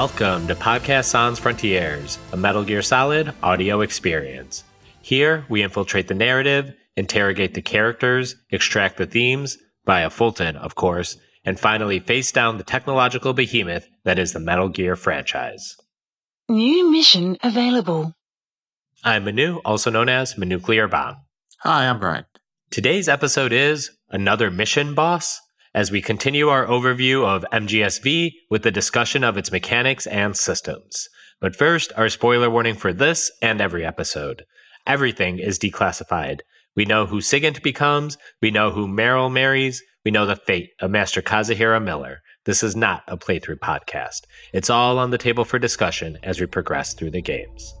Welcome to Podcast Sans Frontiers, a Metal Gear Solid audio experience. Here, we infiltrate the narrative, interrogate the characters, extract the themes, via Fulton, of course, and finally face down the technological behemoth that is the Metal Gear franchise. New mission available. I'm Manu, also known as Manuclear Bomb. Hi, I'm Brian. Today's episode is Another Mission Boss, as we continue our overview of MGSV with the discussion of its mechanics and systems. But first, our spoiler warning for this and every episode. Everything is declassified. We know who Sigint becomes, we know who Meryl marries, we know the fate of Master Kazuhira Miller. This is not a playthrough podcast. It's all on the table for discussion as we progress through the games.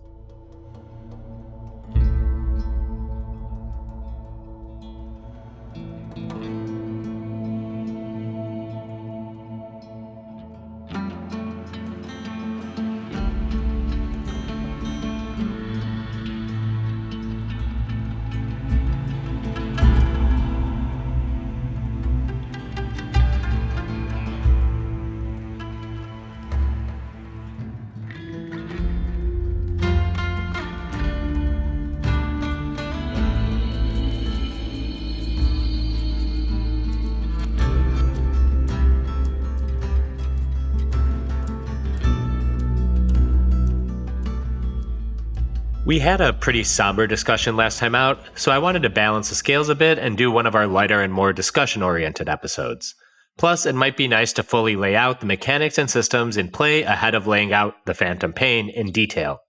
We had a pretty somber discussion last time out, so I wanted to balance the scales a bit and do one of our lighter and more discussion oriented episodes. Plus, it might be nice to fully lay out the mechanics and systems in play ahead of laying out the Phantom Pain in detail.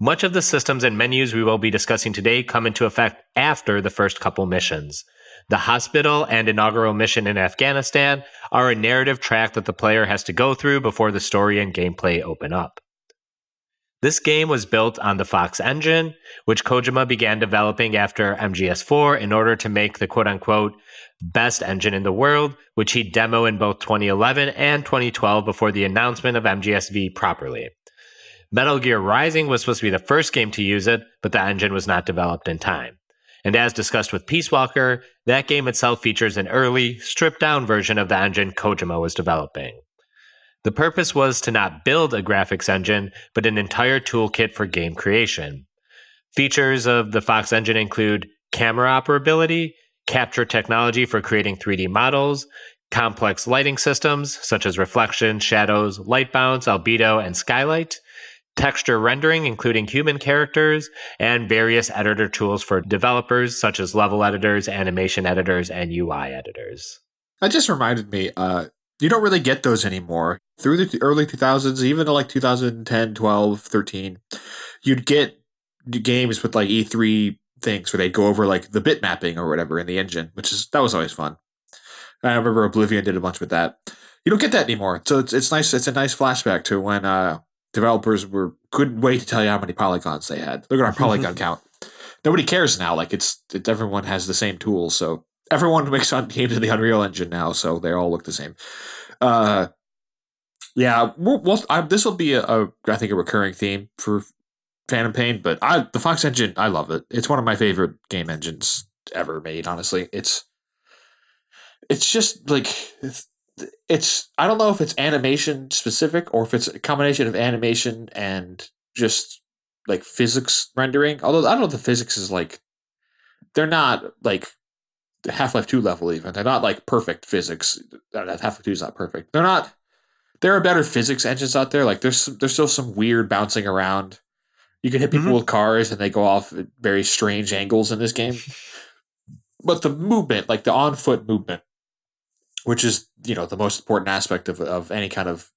Much of the systems and menus we will be discussing today come into effect after the first couple missions. The hospital and inaugural mission in Afghanistan are a narrative track that the player has to go through before the story and gameplay open up. This game was built on the Fox engine, which Kojima began developing after MGS4 in order to make the quote unquote best engine in the world, which he demoed in both 2011 and 2012 before the announcement of MGSV properly. Metal Gear Rising was supposed to be the first game to use it, but the engine was not developed in time. And as discussed with Peace Walker, that game itself features an early, stripped down version of the engine Kojima was developing. The purpose was to not build a graphics engine, but an entire toolkit for game creation. Features of the Fox engine include camera operability, capture technology for creating 3D models, complex lighting systems such as reflection, shadows, light bounce, albedo, and skylight, texture rendering, including human characters, and various editor tools for developers such as level editors, animation editors, and UI editors. That just reminded me, uh, you don't really get those anymore. Through the early 2000s, even like 2010, 12, 13, you'd get games with like E3 things where they'd go over like the bit mapping or whatever in the engine, which is that was always fun. I remember Oblivion did a bunch with that. You don't get that anymore, so it's it's nice. It's a nice flashback to when uh, developers were couldn't wait to tell you how many polygons they had. Look at our polygon count. Nobody cares now. Like it's it, everyone has the same tools, so everyone makes on games in the Unreal Engine now, so they all look the same. Uh, yeah, we'll, we'll, this will be a, a I think a recurring theme for Phantom Pain, but I the Fox engine I love it. It's one of my favorite game engines ever made. Honestly, it's it's just like it's, it's I don't know if it's animation specific or if it's a combination of animation and just like physics rendering. Although I don't know if the physics is like they're not like Half Life Two level. Even they're not like perfect physics. Uh, Half Life Two is not perfect. They're not. There are better physics engines out there. Like there's there's still some weird bouncing around. You can hit people mm-hmm. with cars and they go off at very strange angles in this game. but the movement, like the on foot movement, which is you know the most important aspect of of any kind of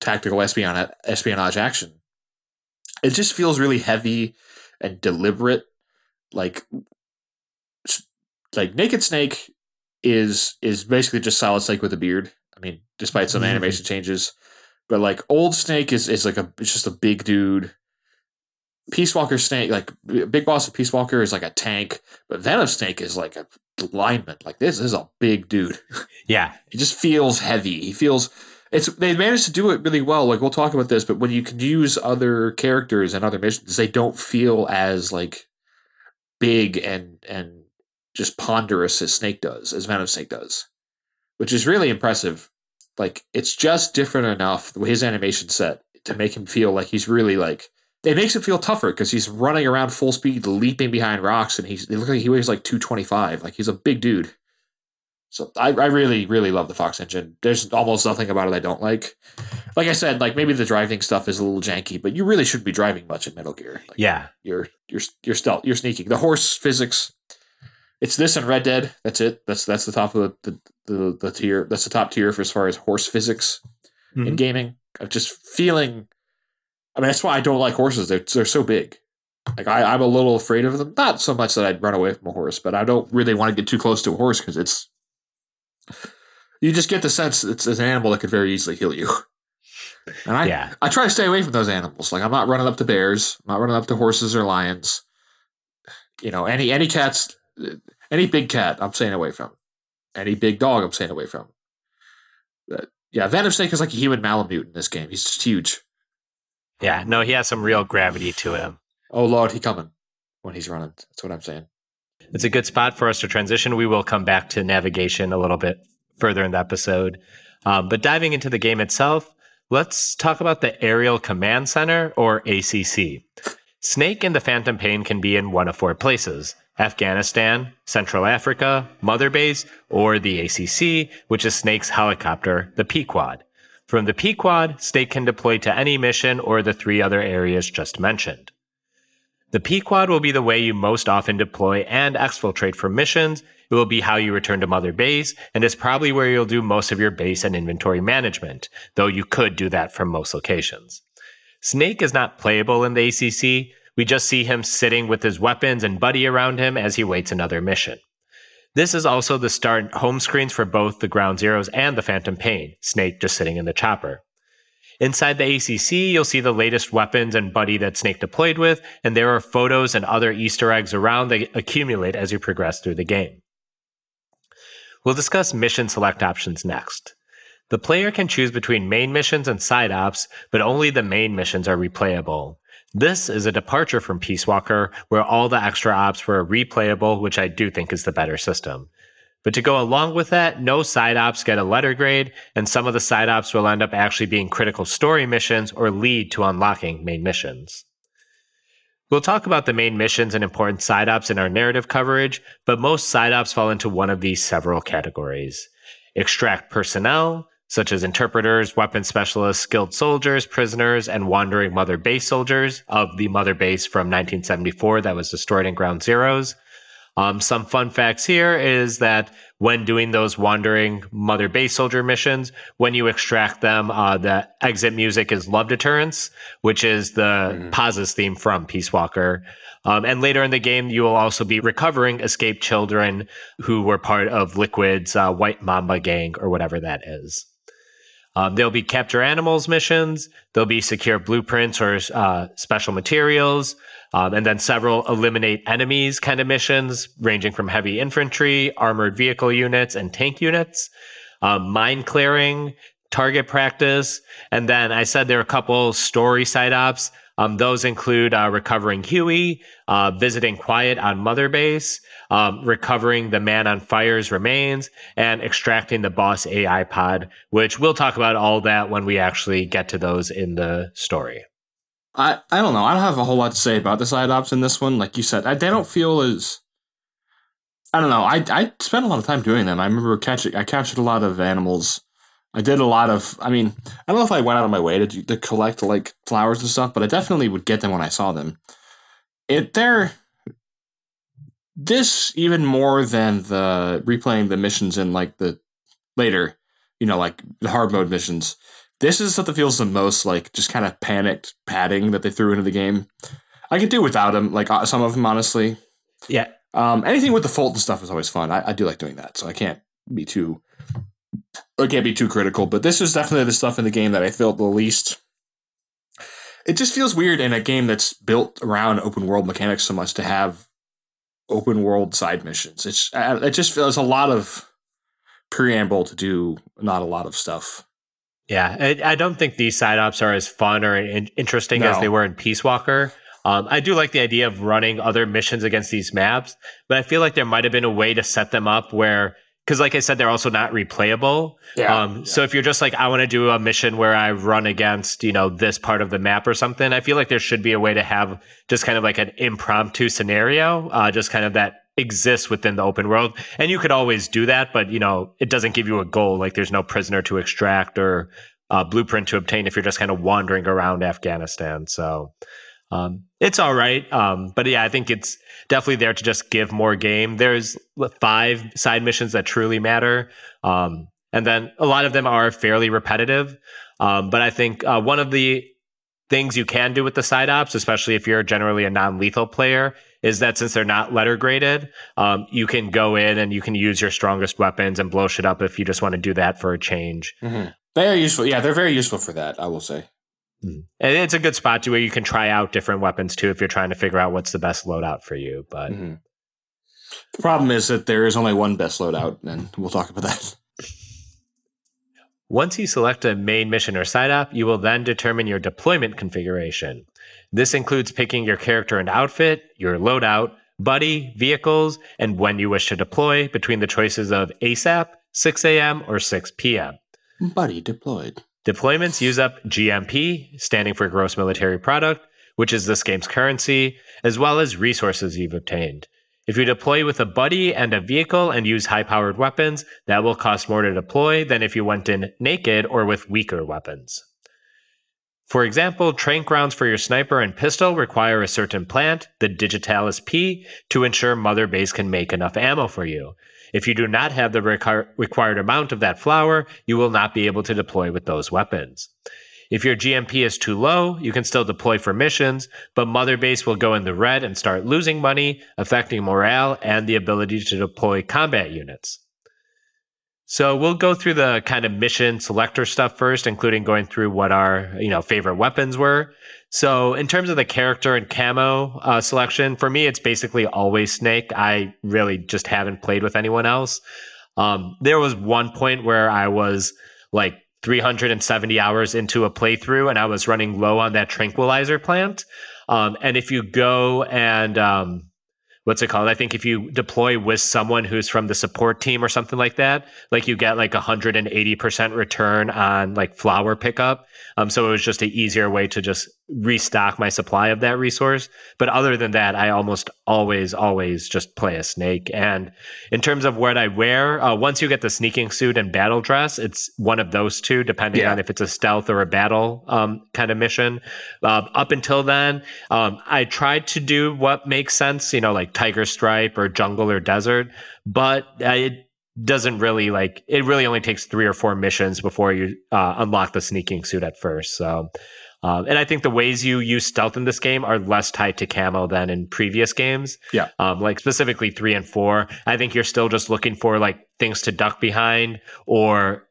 tactical espionage espionage action, it just feels really heavy and deliberate. Like like Naked Snake is is basically just Solid Snake with a beard. I mean, despite some mm-hmm. animation changes, but like Old Snake is is like a it's just a big dude. Peace Walker Snake, like Big Boss of Peace Walker, is like a tank, but Venom Snake is like a lineman. Like this, this is a big dude. Yeah, he just feels heavy. He feels it's they managed to do it really well. Like we'll talk about this, but when you can use other characters and other missions, they don't feel as like big and and just ponderous as Snake does, as Venom Snake does, which is really impressive like it's just different enough the way his animation set to make him feel like he's really like it makes him feel tougher because he's running around full speed, leaping behind rocks, and he's it looks like he weighs like two twenty five. Like he's a big dude. So I, I really, really love the Fox engine. There's almost nothing about it I don't like. Like I said, like maybe the driving stuff is a little janky, but you really shouldn't be driving much in Metal Gear. Like, Yeah. you're you're you're stealth, you're sneaking. The horse physics, it's this and Red Dead. That's it. That's that's the top of the the, the, the tier. That's the top tier for as far as horse physics in Mhm. gaming. I'm just feeling. I mean, that's why I don't like horses. They're they're so big. Like I, I'm a little afraid of them. Not so much that I'd run away from a horse, but I don't really want to get too close to a horse because it's. You just get the sense it's, it's an animal that could very easily kill you. And I, Yeah. I try to stay away from those animals. Like I'm not running up to bears. I'm not running up to horses or lions. You know, any any cats, any big cat, I'm staying away from. Any big dog, I'm staying away from. But, yeah, Venom Snake is like a human Malamute in this game. He's just huge. Yeah. No, he has some real gravity to him. Oh lord, he coming when he's running. That's what I'm saying. It's a good spot for us to transition. We will come back to navigation a little bit further in the episode. Um, but diving into the game itself, let's talk about the Aerial Command Center, or ACC. Snake and the Phantom Pain can be in one of four places Afghanistan, Central Africa, Mother Base, or the ACC, which is Snake's helicopter, the Pequod. From the Pequod, Snake can deploy to any mission or the three other areas just mentioned. The Pequod will be the way you most often deploy and exfiltrate for missions. It will be how you return to Mother Base, and is probably where you'll do most of your base and inventory management, though you could do that from most locations. Snake is not playable in the ACC. We just see him sitting with his weapons and buddy around him as he waits another mission. This is also the start home screens for both the Ground Zeroes and the Phantom Pain, Snake just sitting in the chopper. Inside the ACC, you'll see the latest weapons and buddy that Snake deployed with, and there are photos and other Easter eggs around that accumulate as you progress through the game. We'll discuss mission select options next. The player can choose between main missions and side ops, but only the main missions are replayable. This is a departure from Peace Walker, where all the extra ops were replayable, which I do think is the better system. But to go along with that, no side ops get a letter grade, and some of the side ops will end up actually being critical story missions or lead to unlocking main missions. We'll talk about the main missions and important side ops in our narrative coverage, but most side ops fall into one of these several categories. Extract personnel, such as interpreters, weapon specialists, skilled soldiers, prisoners, and wandering Mother Base soldiers of the Mother Base from 1974 that was destroyed in Ground Zeroes. Um, some fun facts here is that when doing those wandering Mother Base soldier missions, when you extract them, uh, the exit music is Love Deterrence, which is the Paz's theme from Peace Walker. Um, and later in the game, you will also be recovering escaped children who were part of Liquid's uh, White Mamba gang or whatever that is. Um, there'll be capture animals missions. There'll be secure blueprints or uh, special materials, um, and then several eliminate enemies kind of missions, ranging from heavy infantry, armored vehicle units, and tank units. Um, mine clearing, target practice, and then I said there are a couple story side ops. Um, those include uh, recovering Huey, uh, visiting Quiet on Mother Base, um, recovering the Man on Fire's remains, and extracting the boss AI pod, which we'll talk about all that when we actually get to those in the story. I, I don't know. I don't have a whole lot to say about the side ops in this one. Like you said, I, they don't feel as. I don't know. I I spent a lot of time doing them. I remember catching. I captured a lot of animals. I did a lot of. I mean, I don't know if I went out of my way to do- to collect like flowers and stuff, but I definitely would get them when I saw them. It they're this even more than the replaying the missions in like the later, you know, like the hard mode missions. This is stuff that feels the most like just kind of panicked padding that they threw into the game. I could do without them, like uh, some of them, honestly. Yeah. Um, anything with the Fulton stuff is always fun. I, I do like doing that, so I can't be too, I can't be too critical. But this is definitely the stuff in the game that I felt the least. It just feels weird in a game that's built around open world mechanics so much to have open world side missions. It's it just feels a lot of preamble to do not a lot of stuff. Yeah, I, I don't think these side ops are as fun or in- interesting as they were in Peace Walker. Um, I do like the idea of running other missions against these maps, but I feel like there might have been a way to set them up where because like I said, they're also not replayable. Um, So if you're just like, I want to do a mission where I run against, you know, this part of the map or something, I feel like there should be a way to have just kind of like an impromptu scenario, uh, just kind of that exists within the open world. And you could always do that, but you know, it doesn't give you a goal. Like there's no prisoner to extract or uh, blueprint to obtain if you're just kind of wandering around Afghanistan. So um, it's all right. Um, but yeah, I think it's definitely there to just give more game. There's five side missions that truly matter. Um, and then a lot of them are fairly repetitive. Um, but I think uh, one of the things you can do with the side ops, especially if you're generally a non lethal player, is that since they're not letter graded, um, you can go in and you can use your strongest weapons and blow shit up if you just want to do that for a change. Mm-hmm. They are useful. Yeah, they're very useful for that, I will say. And it's a good spot to where you can try out different weapons too if you're trying to figure out what's the best loadout for you. But Mhm. The problem is that there is only one best loadout, and we'll talk about that. Once you select a main mission or side op, you will then determine your deployment configuration. This includes picking your character and outfit, your loadout, buddy, vehicles, and when you wish to deploy between the choices of ASAP, 6 a.m., or 6 p.m. Buddy deployed. Deployments use up GMP, standing for gross military product, which is this game's currency, as well as resources you've obtained. If you deploy with a buddy and a vehicle and use high powered weapons, that will cost more to deploy than if you went in naked or with weaker weapons. For example, trank rounds for your sniper and pistol require a certain plant, the Digitalis P, to ensure Mother Base can make enough ammo for you. If you do not have the requir- required amount of that flower, you will not be able to deploy with those weapons. If your GMP is too low, you can still deploy for missions, but Mother Base will go in the red and start losing money, affecting morale and the ability to deploy combat units. So we'll go through the kind of mission selector stuff first, including going through what our you know favorite weapons were. So in terms of the character and camo uh, selection, for me it's basically always Snake. I really just haven't played with anyone else. Um, there was one point where I was like 370 hours into a playthrough and I was running low on that tranquilizer plant. Um, and if you go and um, what's it called? I think if you deploy with someone who's from the support team or something like that, like you get like 180% return on like flower pickup. Um, so it was just an easier way to just restock my supply of that resource. But other than that, I almost always, always just play a snake. And in terms of what I wear, uh, once you get the sneaking suit and battle dress, it's one of those two, depending Yeah. on if it's a stealth or a battle um, kind of mission. Uh, up until then, um, I tried to do what makes sense, you know, like tiger stripe or jungle or desert, but uh, it doesn't really like it really only takes three or four missions before you uh, unlock the sneaking suit at first so um, and i think the ways you use stealth in this game are less tied to camo than in previous games Yeah. um, like specifically three and four i think you're still just looking for like things to duck behind or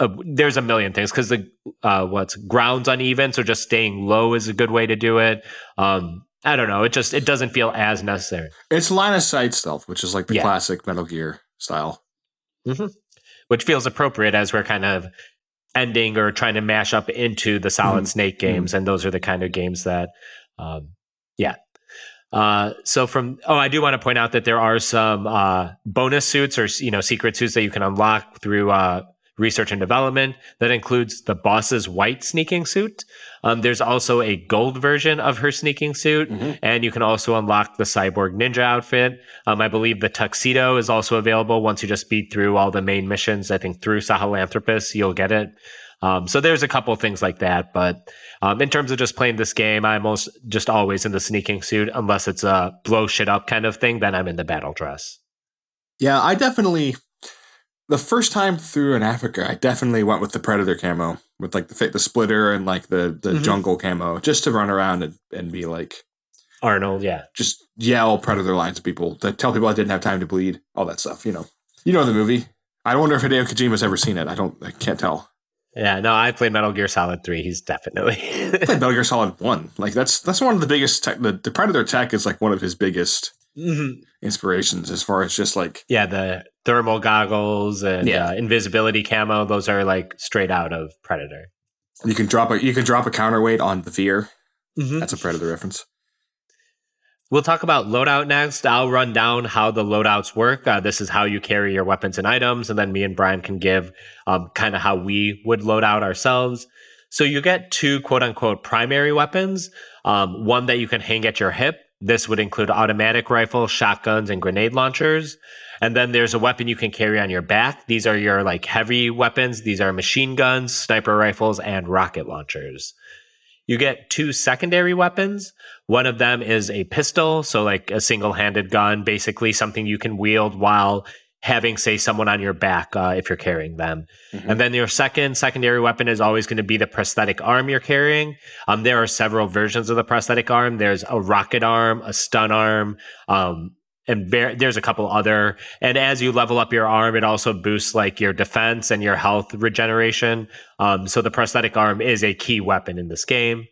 uh, there's a million things because the uh, what's grounds uneven so just staying low is a good way to do it um, i don't know it just it doesn't feel as necessary It's line of sight stealth, which is like the Yeah. classic Metal Gear style. which feels appropriate as we're kind of ending or trying to mash up into the solid Mhm. snake games and those are the kind of games that um, yeah uh, so from oh i do want to point out that there are some uh, bonus suits or you know secret suits that you can unlock through uh, research and development that includes the boss's white sneaking suit um, there's also a gold version of her sneaking suit Mhm. and you can also unlock the cyborg ninja outfit um, I believe the tuxedo is also available once you just beat through all the main missions. I think through Sahelanthropus, you'll get it. Um, so there's a couple things like that. But um, in terms of just playing this game, I'm most just always in the sneaking suit, unless it's a blow shit up kind of thing. Then I'm in the battle dress. Yeah, I definitely. The first time through in Africa, I definitely went with the Predator camo, with like the the splitter and like the the Mhm. jungle camo, just to run around and, and be like, Arnold, yeah. just yell Predator lines to people, to tell people I didn't have time to bleed, all that stuff. You know, you know the movie. I wonder if Hideo Kojima's ever seen it. I don't. I can't tell. Yeah, no, I played Metal Gear Solid 3. He's definitely. I played Metal Gear Solid One. Like that's that's one of the biggest. Tech, the, the Predator tech is like one of his biggest Mhm. inspirations as far as just like Yeah, the thermal goggles and Yeah. uh, invisibility camo, those are like straight out of Predator. you can drop a you can drop a counterweight on the fear. Mhm. That's a Predator reference. We'll talk about loadout next. I'll run down how the loadouts work. Uh, this is how you carry your weapons and items, and then me and Brian can give um, kind of how we would load out ourselves. So you get two quote unquote primary weapons. Um, one that you can hang at your hip. This would include automatic rifles, shotguns, and grenade launchers. And then there's a weapon you can carry on your back. These are your like heavy weapons. These are machine guns, sniper rifles, and rocket launchers. You get two secondary weapons. One of them is a pistol, so like a single handed gun, basically something you can wield while having, say, someone on your back uh, if you're carrying them. Mm-hmm. And then your second secondary weapon is always going to be the prosthetic arm you're carrying. Um, there are several versions of the prosthetic arm. There's a rocket arm, a stun arm, um, and there's a couple other and as you level up your arm it also boosts like your defense and your health regeneration um, so the prosthetic arm is a key weapon in this game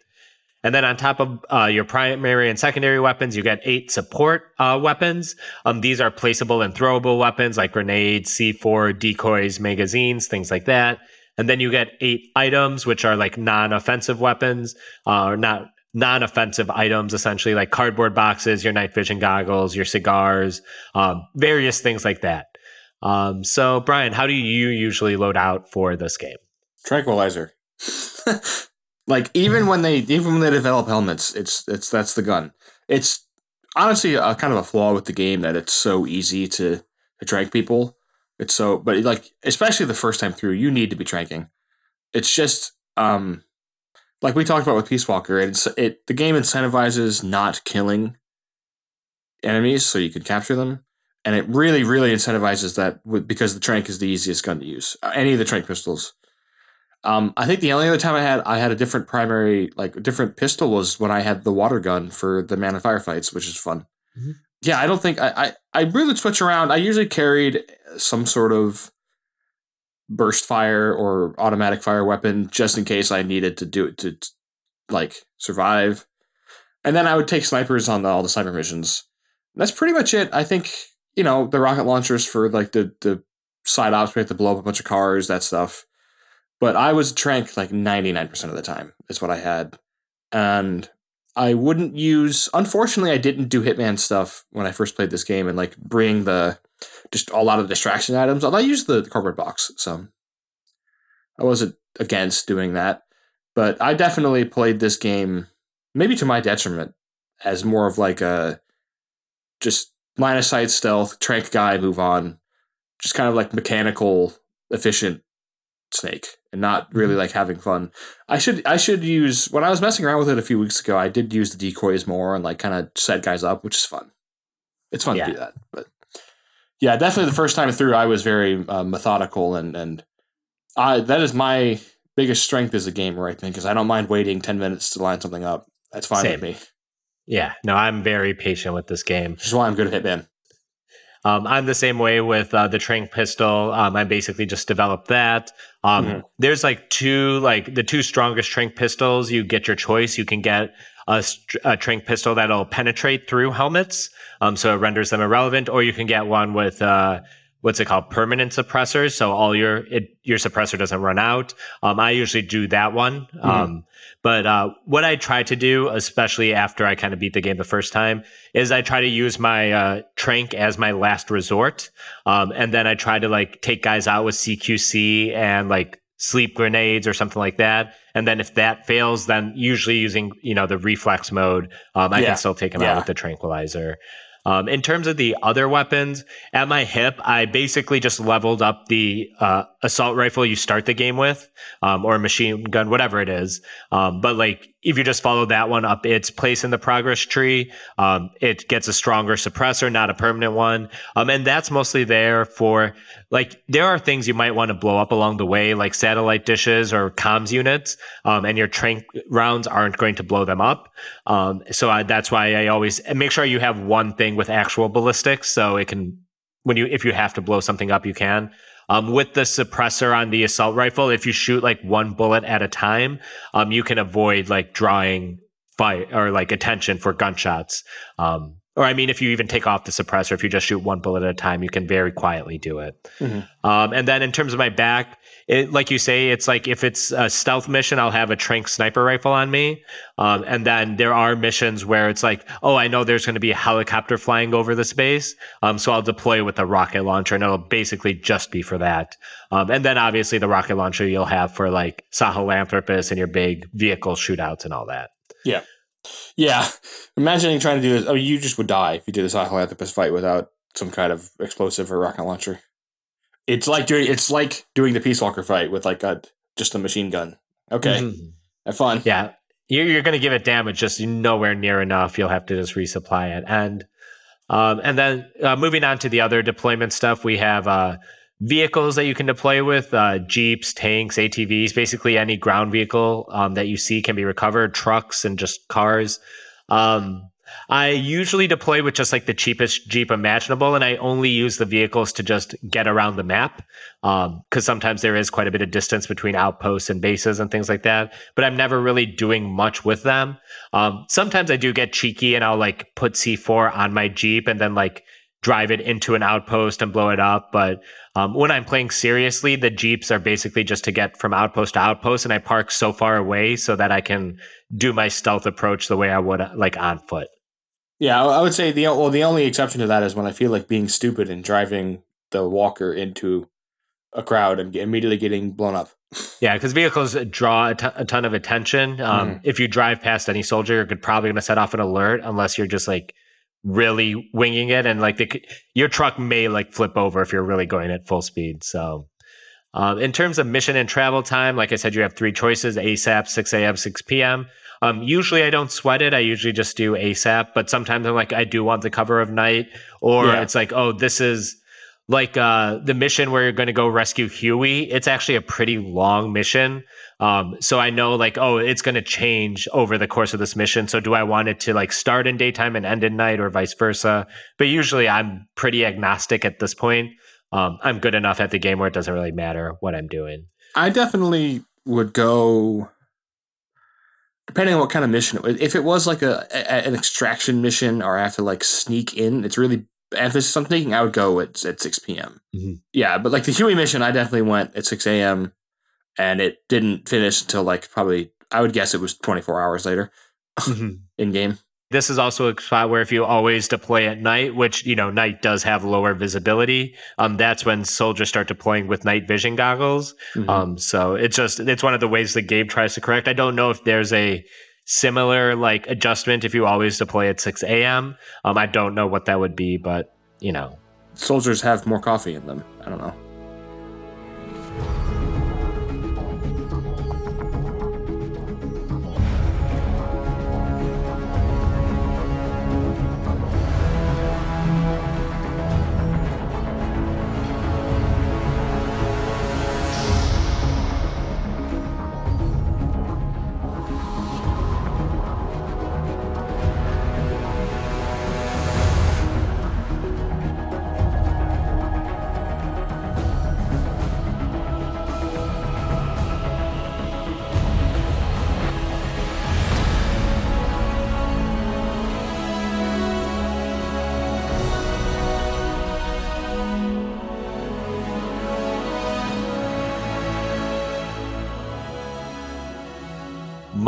and then on top of uh, your primary and secondary weapons you get eight support uh, weapons um, these are placeable and throwable weapons like grenades c4 decoys magazines things like that and then you get eight items which are like non-offensive weapons uh, or not non-offensive items, essentially like cardboard boxes, your night vision goggles, your cigars, um, various things like that. Um, so, Brian, how do you usually load out for this game? Tranquilizer. like even when they even when they develop helmets, it's it's that's the gun. It's honestly a kind of a flaw with the game that it's so easy to to trank people. It's so, but like especially the first time through, you need to be tranking. It's just um like we talked about with Peace Walker, it's it the game incentivizes not killing enemies so you can capture them, and it really really incentivizes that because the trank is the easiest gun to use. Any of the trank pistols. Um, I think the only other time I had I had a different primary like a different pistol was when I had the water gun for the Man on Fire fights, which is fun. Mm-hmm. Yeah, I don't think I, I I really switch around. I usually carried some sort of burst fire or automatic fire weapon just in case I needed to do it to like survive. And then I would take snipers on the, all the sniper missions. And that's pretty much it. I think you know the rocket launchers for like the the side ops we have to blow up a bunch of cars, that stuff. But I was trank like ninety nine percent of the time is what I had, and I wouldn't use. Unfortunately, I didn't do Hitman stuff when I first played this game, and like bring the just a lot of distraction items. Although I used the cardboard box, so I wasn't against doing that. But I definitely played this game, maybe to my detriment, as more of like a just line of sight stealth, trank guy, move on, just kind of like mechanical, efficient snake, and not really mm-hmm. like having fun. I should I should use when I was messing around with it a few weeks ago. I did use the decoys more and like kind of set guys up, which is fun. It's fun yeah. to do that, but yeah, definitely the first time through, I was very uh, methodical, and and I that is my biggest strength as a gamer. I think because I don't mind waiting ten minutes to line something up. That's fine Same. with me. Yeah, no, I'm very patient with this game. Which is why I'm good at Hitman. Um, I'm the same way with uh, the Trank pistol. Um, I basically just developed that. Um, mm-hmm. There's like two, like the two strongest Trank pistols. You get your choice. You can get a, a Trank pistol that'll penetrate through helmets, um, so it renders them irrelevant, or you can get one with uh, what's it called permanent suppressors so all your it, your suppressor doesn't run out um, i usually do that one mm-hmm. But uh, what i try to do especially after i kind of beat the game the first time is i try to use my uh, trank as my last resort um, and then i try to like take guys out with cqc and like sleep grenades or something like that. And then if that fails, then usually using, you know, the reflex mode, um, I yeah. can still take them yeah. out with the tranquilizer. Um, in terms of the other weapons, at my hip, I basically just leveled up the uh, assault rifle you start the game with, um, or machine gun, whatever it is. Um, but like, if you just follow that one up its place in the progress tree, um, it gets a stronger suppressor, not a permanent one. Um, and that's mostly there for like, there are things you might want to blow up along the way, like satellite dishes or comms units, um, and your trank rounds aren't going to blow them up. so I, that's why I always make sure you have one thing with actual ballistics, so it can when you if you have to blow something up, you can. Um, with the suppressor on the assault rifle, if you shoot like one bullet at a time, um, you can avoid like drawing fire or like attention for gunshots. Um, or I mean, if you even take off the suppressor, if you just shoot one bullet at a time, you can very quietly do it. Mhm. Um, and then in terms of my back, it, like you say, it's like if it's a stealth mission, I'll have a trank sniper rifle on me. Um, and then there are missions where it's like, oh, I know there's going to be a helicopter flying over the space. Um, so I'll deploy with a rocket launcher and it'll basically just be for that. Um, and then obviously the rocket launcher you'll have for like Sahelanthropus and your big vehicle shootouts and all that. Yeah, imagining trying to do this. Oh, you just would die if you did a Sahelanthropus fight without some kind of explosive or rocket launcher. It's like doing it's like doing the Peace Walker fight with like a just a machine gun. Okay, Mhm. have fun. Yeah. You're, you're going to give it damage just nowhere near enough. You'll have to just resupply it. And um, and then uh, moving on to the other deployment stuff, we have uh, vehicles that you can deploy with uh, Jeeps, tanks, ATVs, basically any ground vehicle um, that you see can be recovered, trucks, and just cars. Um, I usually deploy with just like the cheapest Jeep imaginable, and I only use the vehicles to just get around the map because sometimes there is quite a bit of distance between outposts and bases and things like that. But I'm never really doing much with them. Um, sometimes I do get cheeky and I'll like put C4 on my Jeep and then like drive it into an outpost and blow it up. But um, when I'm playing seriously, the Jeeps are basically just to get from outpost to outpost, and I park so far away so that I can do my stealth approach the way I would like on foot. Yeah, I would say the well the only exception to that is when I feel like being stupid and driving the walker into a crowd and immediately getting blown up. Yeah, because vehicles draw a ton- of attention. Um, If you drive past any soldier, you're probably going to set off an alert unless you're just like really winging it, and like the, your truck may like flip over if you're really going at full speed. So, um, in terms of mission and travel time, like I said, you have three choices: ASAP, 6 a.m., 6 p.m. Um, usually, I don't sweat it. I usually just do ASAP. But sometimes I'm like, I do want the cover of night, or Yeah. it's like, oh, this is like uh, the mission where you're going to go rescue Huey. It's actually a pretty long mission. Um, so I know like, oh, it's going to change over the course of this mission. So do I want it to like start in daytime and end at night or vice versa? But usually I'm pretty agnostic at this point. Um, I'm good enough at the game where it doesn't really matter what I'm doing. I definitely would go depending on what kind of mission it was. If it was like a, a an extraction mission or I have to like sneak in, it's really if this is something I would go at at six p.m. Mhm. Yeah, but like the Huey mission, I definitely went at six a.m. and it didn't finish until like probably I would guess it was twenty four hours later in game. This is also a spot where if you always deploy at night, which you know night does have lower visibility, um, that's when soldiers start deploying with night vision goggles. Mhm. Um, so it's just it's one of the ways the game tries to correct. I don't know if there's a similar like adjustment if you always deploy at 6 a.m. Um, I don't know what that would be, but you know, Soldiers have more coffee in them. I don't know.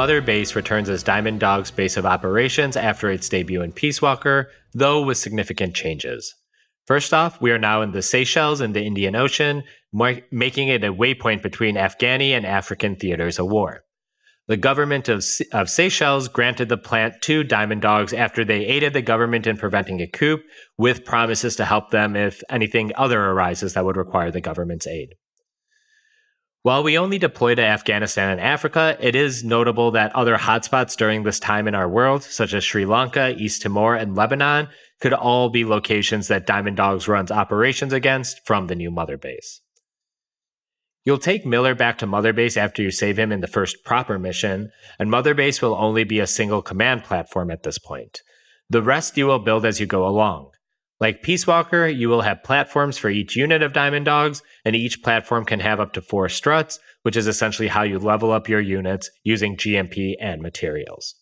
Mother Base returns as Diamond Dog's base of operations after its debut in Peace Walker, though with significant changes. First off, we are now in the Seychelles in the Indian Ocean, making it a waypoint between Afghani and African theaters of war. The government of, of Seychelles granted the plant to Diamond Dogs after they aided the government in preventing a coup, with promises to help them if anything other arises that would require the government's aid. While we only deploy to Afghanistan and Africa, it is notable that other hotspots during this time in our world, such as Sri Lanka, East Timor, and Lebanon, could all be locations that Diamond Dogs runs operations against from the new Mother Base. You'll take Miller back to Mother Base after you save him in the first proper mission, and Mother Base will only be a single command platform at this point. The rest you will build as you go along. Like Peace Walker, you will have platforms for each unit of Diamond Dogs, and each platform can have up to four struts, which is essentially how you level up your units using GMP and materials.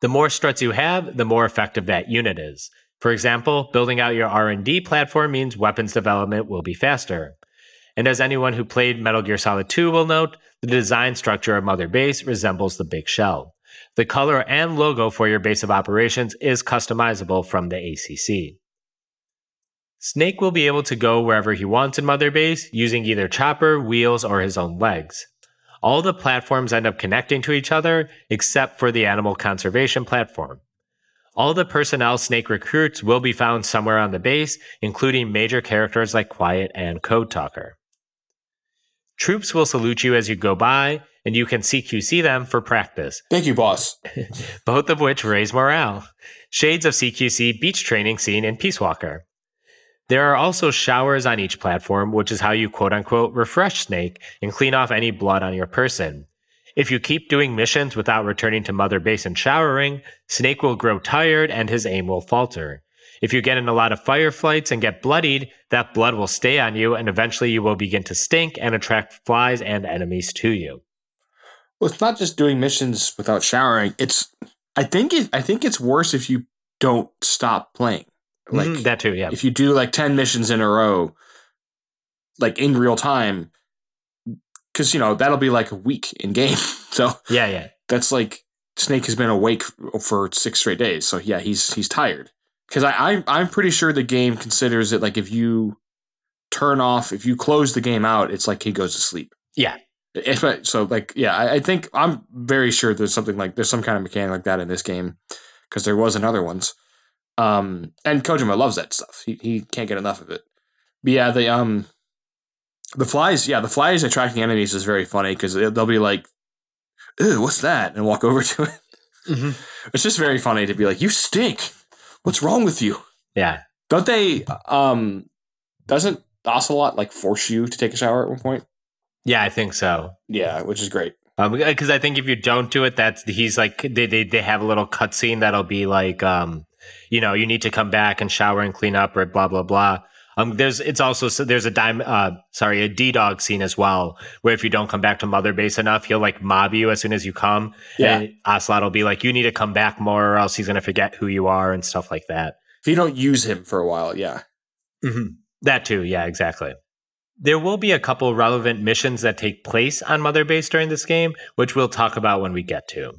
The more struts you have, the more effective that unit is. For example, building out your R&D platform means weapons development will be faster. And as anyone who played Metal Gear Solid 2 will note, the design structure of Mother Base resembles the big shell. The color and logo for your base of operations is customizable from the ACC. Snake will be able to go wherever he wants in Mother Base using either chopper, wheels, or his own legs. All the platforms end up connecting to each other except for the animal conservation platform. All the personnel Snake recruits will be found somewhere on the base, including major characters like Quiet and Code Talker. Troops will salute you as you go by, and you can CQC them for practice, Thank you, boss. both of which raise morale. Shades of CQC beach training scene in Peace Walker. There are also showers on each platform, which is how you quote unquote refresh Snake and clean off any blood on your person. If you keep doing missions without returning to Mother Base and showering, Snake will grow tired and his aim will falter. If you get in a lot of firefights and get bloodied, that blood will stay on you and eventually you will begin to stink and attract flies and enemies to you. Well, it's not just doing missions without showering. It's I think it I think it's worse if you don't stop playing. Like Mhm, that too, yeah. if you do like 10 missions in a row like in real time cuz you know that'll be like a week in game. So Yeah, yeah. that's like Snake has been awake for 6 straight days. So yeah, he's he's tired. Cuz I I'm I'm pretty sure the game considers it like if you turn off if you close the game out, it's like he goes to sleep. Yeah. If I, so, like, yeah, I, I think I'm very sure there's something like there's some kind of mechanic like that in this game because there was in other ones. Um, and Kojima loves that stuff. He he can't get enough of it. But yeah, the um, the flies, yeah, the flies attracting enemies is very funny because they'll be like, "Ew, what's that?" and walk over to it. Mhm. It's just very funny to be like, "You stink. What's wrong with you?" Yeah. Don't they? Um, doesn't Ocelot like force you to take a shower at one point? Yeah, I think so. Yeah, which is great. Um because I think if you don't do it, that's he's like they they they have a little cutscene that'll be like um you know you need to come back and shower and clean up or blah blah blah. Um, there's it's also so there's a dime uh sorry a D dog scene as well where if you don't come back to Mother Base enough, he'll like mob you as soon as you come. Yeah. and Ocelot will be like you need to come back more or else he's gonna forget who you are and stuff like that. If you don't use him for a while, yeah. Mhm. That too, yeah, exactly. There will be a couple relevant missions that take place on Mother Base during this game, which we'll talk about when we get to.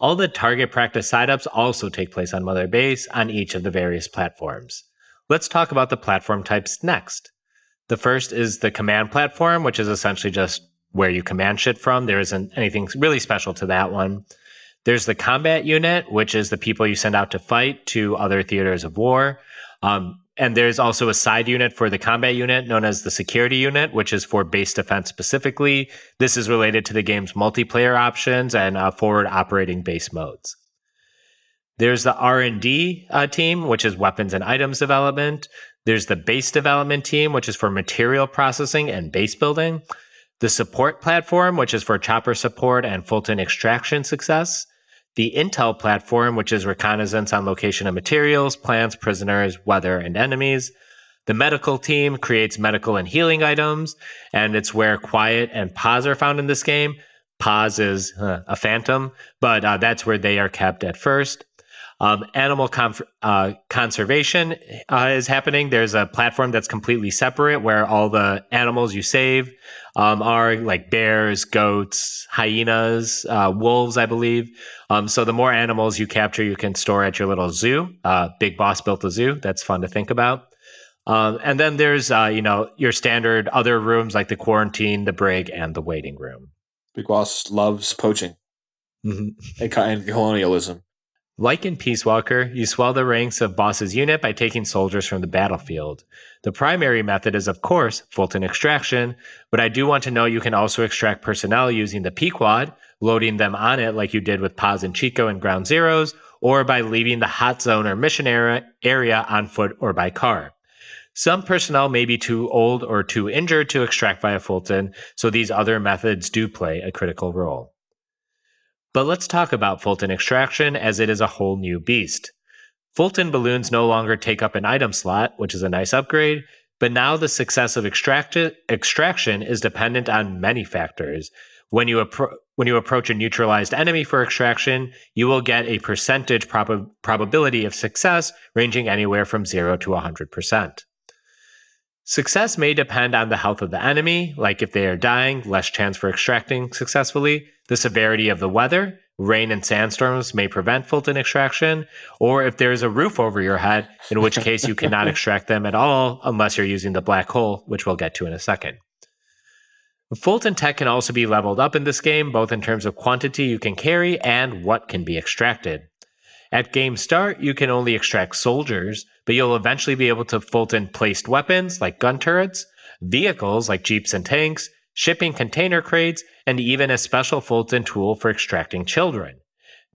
All the target practice side ops also take place on Mother Base on each of the various platforms. Let's talk about the platform types next. The first is the command platform, which is essentially just where you command shit from. There isn't anything really special to that one. There's the combat unit, which is the people you send out to fight to other theaters of war. Um, and there's also a side unit for the combat unit known as the security unit, which is for base defense specifically. This is related to the game's multiplayer options and uh, forward operating base modes. There's the R&D uh, team, which is weapons and items development. There's the base development team, which is for material processing and base building. The support platform, which is for chopper support and Fulton extraction success the Intel platform, which is reconnaissance on location of materials, plants, prisoners, weather, and enemies. The medical team creates medical and healing items, and it's where Quiet and Paz are found in this game. Paz is uh, a phantom, but uh, that's where they are kept at first. Um, animal conf- uh, conservation uh, is happening. There's a platform that's completely separate where all the animals you save um, are like bears, goats, hyenas, uh, wolves, I believe. Um, so the more animals you capture, you can store at your little zoo. Uh, Big Boss built a zoo. That's fun to think about. Um, and then there's uh, you know your standard other rooms like the quarantine, the brig, and the waiting room. Big Boss loves poaching and co- and colonialism. Like in Peace Walker, you swell the ranks of Boss's unit by taking soldiers from the battlefield. The primary method is, of course, Fulton extraction, but I do want to know you can also extract personnel using the Pequod, loading them on it like you did with Paz and Chico in Ground Zeroes, or by leaving the hot zone or mission area on foot or by car. Some personnel may be too old or too injured to extract via Fulton, so these other methods do play a critical role. But let's talk about Fulton extraction as it is a whole new beast. Fulton balloons no longer take up an item slot, which is a nice upgrade, but now the success of extract- extraction is dependent on many factors, When you appro- when you approach a neutralized enemy for extraction, you will get a percentage prob- probability of success ranging anywhere from 0 to 100%. Success may depend on the health of the enemy, like if they are dying, less chance for extracting successfully, the severity of the weather, rain and sandstorms may prevent Fulton extraction, or if there is a roof over your head, in which case you cannot extract them at all unless you're using the black hole, which we'll get to in a second. Fulton tech can also be leveled up in this game, both in terms of quantity you can carry and what can be extracted. At game start, you can only extract soldiers, but you'll eventually be able to Fulton placed weapons like gun turrets, vehicles like jeeps and tanks, shipping container crates, and even a special Fulton tool for extracting children.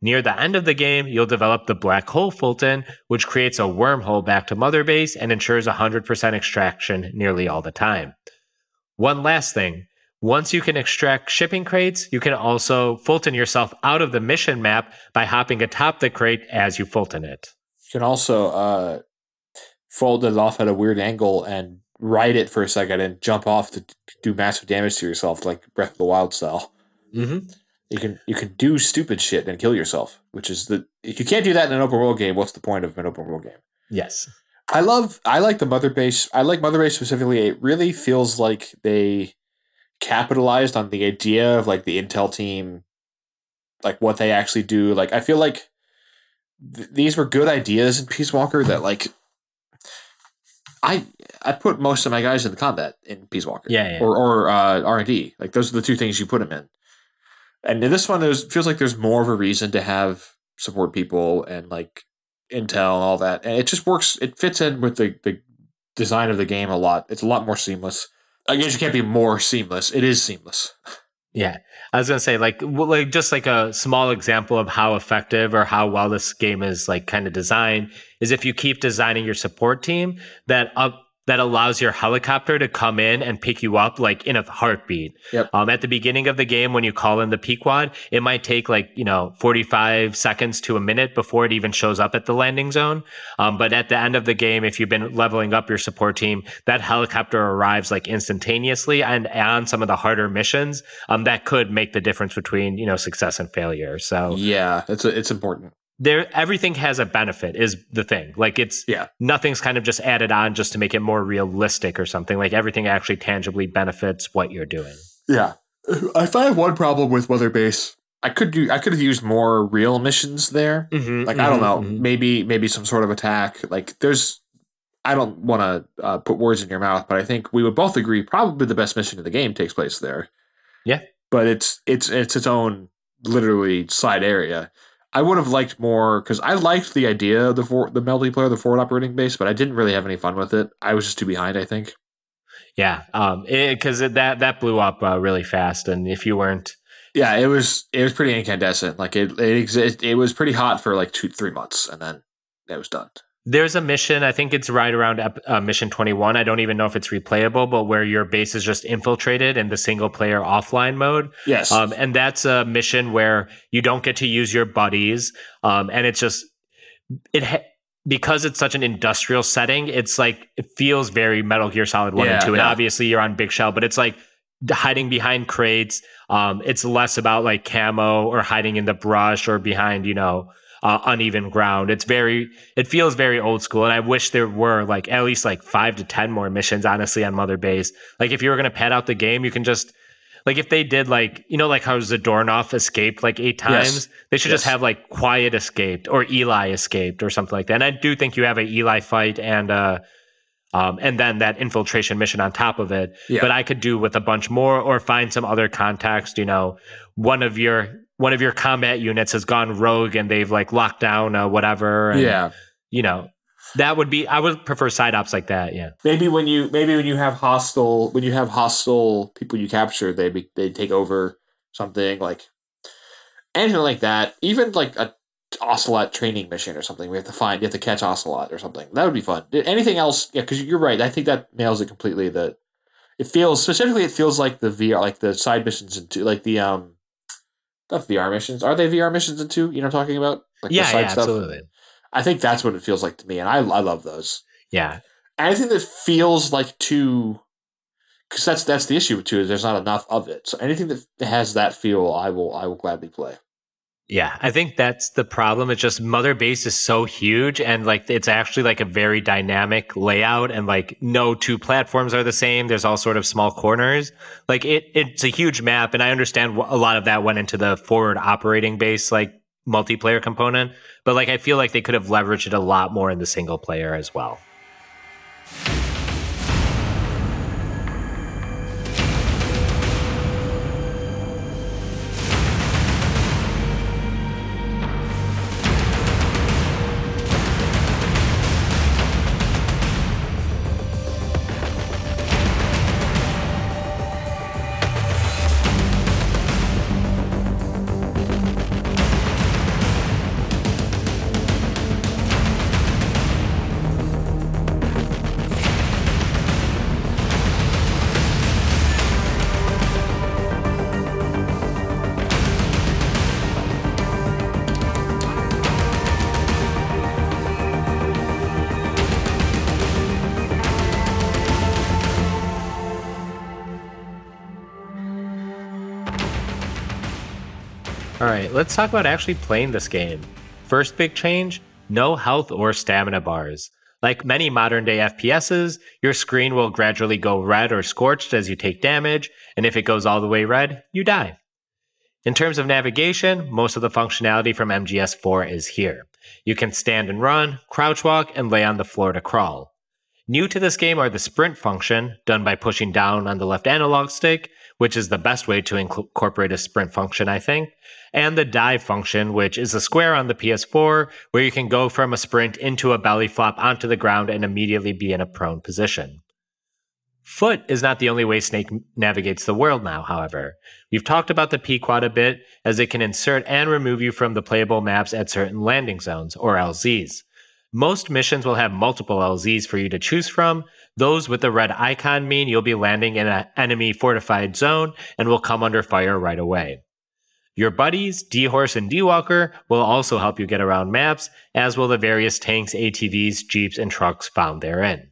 Near the end of the game, you'll develop the Black Hole Fulton, which creates a wormhole back to Mother Base and ensures 100% extraction nearly all the time. One last thing once you can extract shipping crates, you can also Fulton yourself out of the mission map by hopping atop the crate as you Fulton it. You can also uh, fold it off at a weird angle and ride it for a second and jump off to do massive damage to yourself, like Breath of the Wild style. Mm-hmm. You can you can do stupid shit and kill yourself, which is the if you can't do that in an open world game, what's the point of an open world game? Yes. I love I like the mother base. I like mother base specifically. It really feels like they capitalized on the idea of like the Intel team, like what they actually do. Like I feel like th- these were good ideas in Peace Walker that like I I put most of my guys in the combat in Peace Walker, Yeah, yeah. or or uh, R and D. Like those are the two things you put them in. And in this one, it feels like there's more of a reason to have support people and like Intel and all that, and it just works. It fits in with the the design of the game a lot. It's a lot more seamless. I guess you can't be more seamless. It is seamless. Yeah, I was gonna say like like just like a small example of how effective or how well this game is like kind of designed is if you keep designing your support team that up that allows your helicopter to come in and pick you up like in a heartbeat. Yep. Um, at the beginning of the game, when you call in the Pequod, it might take like you know forty five seconds to a minute before it even shows up at the landing zone. Um, but at the end of the game, if you've been leveling up your support team, that helicopter arrives like instantaneously. And on some of the harder missions, um, that could make the difference between you know success and failure. So Yeah, it's it's important. There, everything has a benefit. Is the thing like it's Yeah. nothing's kind of just added on just to make it more realistic or something. Like everything actually tangibly benefits what you're doing. Yeah, if I have one problem with Mother Base, I could do I could have used more real missions there. Mm-hmm, Like I don't know, maybe maybe some sort of attack. Like there's, I don't want to uh, put words in your mouth, but I think we would both agree probably the best mission in the game takes place there. Yeah. but it's it's it's its own literally side area. I would have liked more because I liked the idea of the for, the multiplayer, the forward operating base, but I didn't really have any fun with it. I was just too behind. I think. Yeah, um, because that that blew up uh, really fast, and if you weren't, Yeah, it was it was pretty incandescent. Like it it exist it was pretty hot for like two three months, and then it was done. There's a mission. I think it's right around ep- uh, mission 21. I don't even know if it's replayable, but where your base is just infiltrated in the single player offline mode. Yes. Um, and that's a mission where you don't get to use your buddies. Um, and it's just it ha- because it's such an industrial setting. It's like it feels very Metal Gear Solid One Yeah, and Two. And yeah. obviously you're on Big Shell, but it's like hiding behind crates. Um, it's less about like camo or hiding in the brush or behind you know. Uh, uneven ground. It's very, it feels very old school. And I wish there were like at least like five to 10 more missions, honestly, on Mother Base. Like if you were going to pad out the game, you can just, like if they did like you know like how Zadornov escaped like eight Yes. times, they should just have like Quiet escaped or Eli escaped or something like that. And I do think you have a Eli fight and uh um and then that infiltration mission on top of it. Yeah. But I could do with a bunch more or find some other context. You know, one of your one of your combat units has gone rogue and they've like locked down uh, whatever. And, yeah. you know. That would be. I would prefer side ops like that. Yeah. Maybe when you maybe when you have hostile when you have hostile people you capture, they be, they take over something like anything like that. Even like a ocelot training mission or something. We have to find you have to catch ocelot or something. That would be fun. Anything else? Yeah, because you're right. I think that nails it completely. That it feels specifically. It feels like the VR, like the side missions into like the um, not VR missions. Are they VR missions in two? You know what I'm talking about? Like yeah. side Yeah. stuff? Absolutely. I think that's what it feels like to me, and I I love those Yeah. anything that feels like two, because that's that's the issue with two. Is there's not enough of it. So anything that has that feel, I will I will gladly play. Yeah, I think that's the problem. It's just Mother Base is so huge and like it's actually like a very dynamic layout and like no two platforms are the same. There's all sort of small corners. Like it it's a huge map and I understand a lot of that went into the forward operating base like multiplayer component, but like I feel like they could have leveraged it a lot more in the single player as well. Right, let's talk about actually playing this game. First big change no health or stamina bars. Like many modern day FPSs, your screen will gradually go red or scorched as you take damage, and if it goes all the way red, you die. In terms of navigation, most of the functionality from MGS4 is here. You can stand and run, crouch walk, and lay on the floor to crawl. New to this game are the sprint function, done by pushing down on the left analog stick, which is the best way to incorporate a sprint function, I think, and the dive function, which is a square on the PS4 where you can go from a sprint into a belly flop onto the ground and immediately be in a prone position. Foot is not the only way Snake navigates the world now, however. We've talked about the Pequod a bit, as it can insert and remove you from the playable maps at certain landing zones, or LZs. Most missions will have multiple LZs for you to choose from. Those with the red icon mean you'll be landing in an enemy fortified zone and will come under fire right away. Your buddies, D-Horse and D-Walker, will also help you get around maps, as will the various tanks, ATVs, jeeps, and trucks found therein.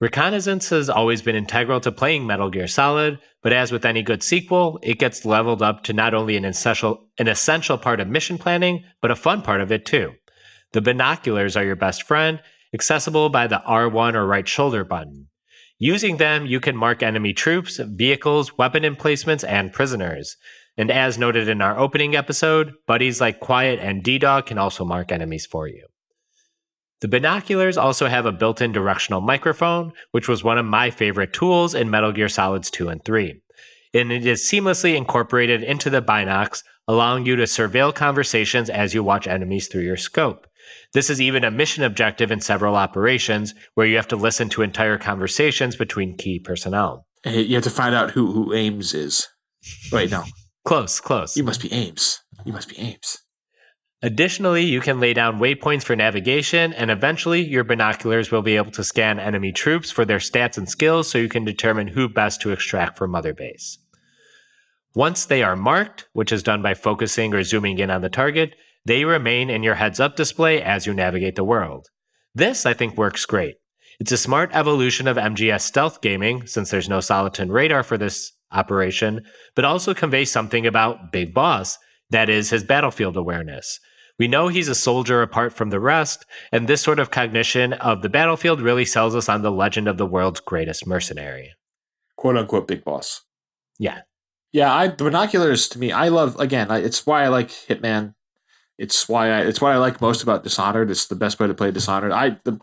Reconnaissance has always been integral to playing Metal Gear Solid, but as with any good sequel, it gets leveled up to not only an essential, an essential part of mission planning, but a fun part of it too. The binoculars are your best friend, accessible by the R1 or right shoulder button. Using them, you can mark enemy troops, vehicles, weapon emplacements, and prisoners. And as noted in our opening episode, buddies like Quiet and D Dog can also mark enemies for you. The binoculars also have a built in directional microphone, which was one of my favorite tools in Metal Gear Solids 2 and 3. And it is seamlessly incorporated into the binocs, allowing you to surveil conversations as you watch enemies through your scope. This is even a mission objective in several operations where you have to listen to entire conversations between key personnel. You have to find out who, who Ames is. Wait, no. Close, close. You must be Ames. You must be Ames. Additionally, you can lay down waypoints for navigation, and eventually your binoculars will be able to scan enemy troops for their stats and skills so you can determine who best to extract from Mother Base. Once they are marked, which is done by focusing or zooming in on the target, they remain in your heads up display as you navigate the world. This, I think, works great. It's a smart evolution of MGS stealth gaming, since there's no Soliton radar for this operation, but also conveys something about Big Boss, that is, his battlefield awareness. We know he's a soldier apart from the rest, and this sort of cognition of the battlefield really sells us on the legend of the world's greatest mercenary. Quote unquote big boss. Yeah. Yeah, I the binoculars to me, I love again, I, it's why I like Hitman. It's why I it's what I like most about Dishonored. It's the best way to play Dishonored. I the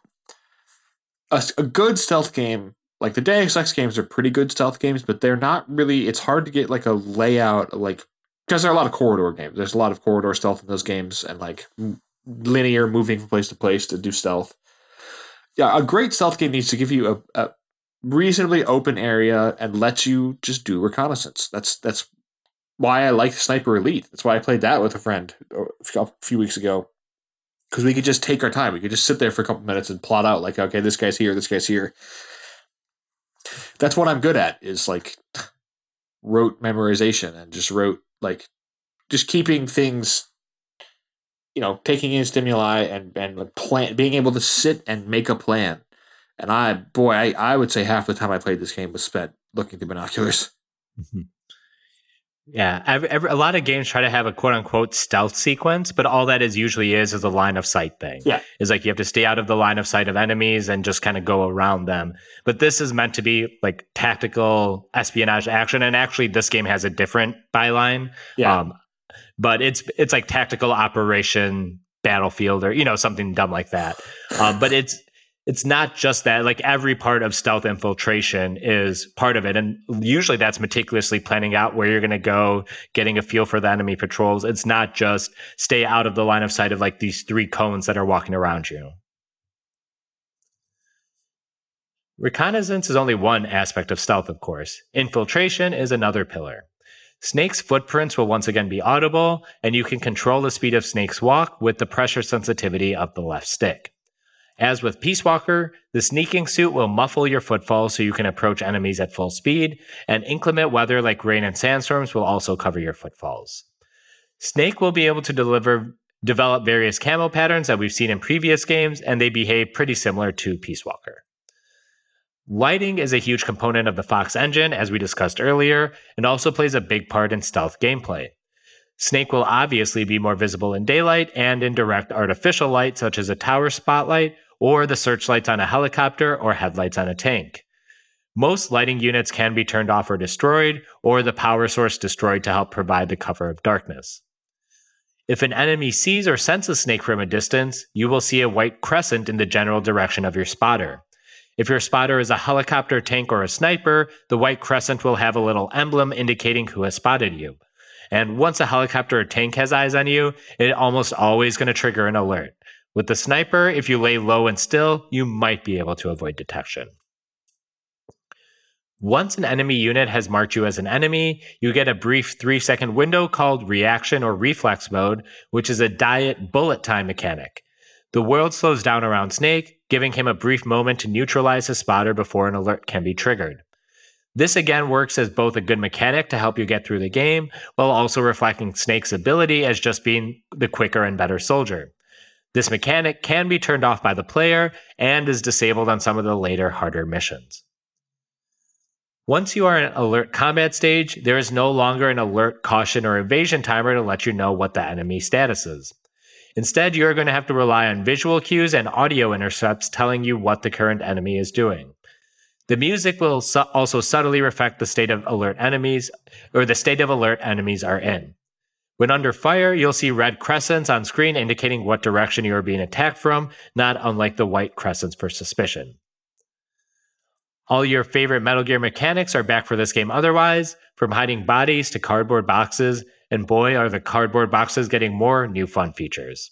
a, a good stealth game like the Deus Ex games are pretty good stealth games, but they're not really. It's hard to get like a layout like because there are a lot of corridor games. There's a lot of corridor stealth in those games, and like linear moving from place to place to do stealth. Yeah, a great stealth game needs to give you a, a reasonably open area and let you just do reconnaissance. That's that's why I like Sniper Elite. That's why I played that with a friend a few weeks ago. Because we could just take our time. We could just sit there for a couple minutes and plot out like, okay, this guy's here, this guy's here that's what I'm good at is like rote memorization and just wrote like just keeping things you know taking in stimuli and and plan being able to sit and make a plan And I, boy, I, I would say half the time I played this game was spent looking through binoculars. Mm-hmm. Yeah, every, every, a lot of games try to have a quote unquote stealth sequence, but all that is usually is is a line of sight thing. Yeah. Is like you have to stay out of the line of sight of enemies and just kind of go around them. But this is meant to be like tactical espionage action. And actually, this game has a different byline. Yeah. Um, but it's it's like tactical operation battlefield or you know something dumb like that. Um, but it's it's not just that like every part of stealth infiltration is part of it. And usually that's meticulously planning out where you're going to go getting a feel for the enemy patrols. It's not just stay out of the line of sight of like these three cones that are walking around you. Reconnaissance is only one aspect of stealth of course. Infiltration is another pillar. Snake's footprints will once again be audible, and you can control the speed of Snake's walk with the pressure sensitivity of the left stick. As with Peace Walker, the sneaking suit will muffle your footfall so you can approach enemies at full speed, and inclement weather like rain and sandstorms will also cover your footfalls. Snake will be able to deliver develop various camo patterns that we've seen in previous games, and they behave pretty similar to Peace Walker. Lighting is a huge component of the Fox engine, as we discussed earlier, and also plays a big part in stealth gameplay. Snake will obviously be more visible in daylight and in direct artificial light, such as a tower spotlight or the searchlights on a helicopter or headlights on a tank. Most lighting units can be turned off or destroyed, or the power source destroyed to help provide the cover of darkness. If an enemy sees or senses Snake from a distance, you will see a white crescent in the general direction of your spotter. If your spotter is a helicopter, tank, or a sniper, the white crescent will have a little emblem indicating who has spotted you. And once a helicopter or tank has eyes on you, it almost always going to trigger an alert. With the sniper, if you lay low and still, you might be able to avoid detection. Once an enemy unit has marked you as an enemy, you get a brief three second window called reaction or reflex mode, which is a diet bullet time mechanic. The world slows down around Snake, giving him a brief moment to neutralize his spotter before an alert can be triggered. This again works as both a good mechanic to help you get through the game, while also reflecting Snake's ability as just being the quicker and better soldier. This mechanic can be turned off by the player and is disabled on some of the later, harder missions. Once you are in alert combat stage, there is no longer an alert, caution, or evasion timer to let you know what the enemy status is. Instead, you're going to have to rely on visual cues and audio intercepts telling you what the current enemy is doing. The music will su- also subtly reflect the state of alert enemies or the state of alert enemies are in. When under fire, you'll see red crescents on screen indicating what direction you are being attacked from, not unlike the white crescents for suspicion. All your favorite Metal Gear mechanics are back for this game otherwise, from hiding bodies to cardboard boxes, and boy, are the cardboard boxes getting more new fun features.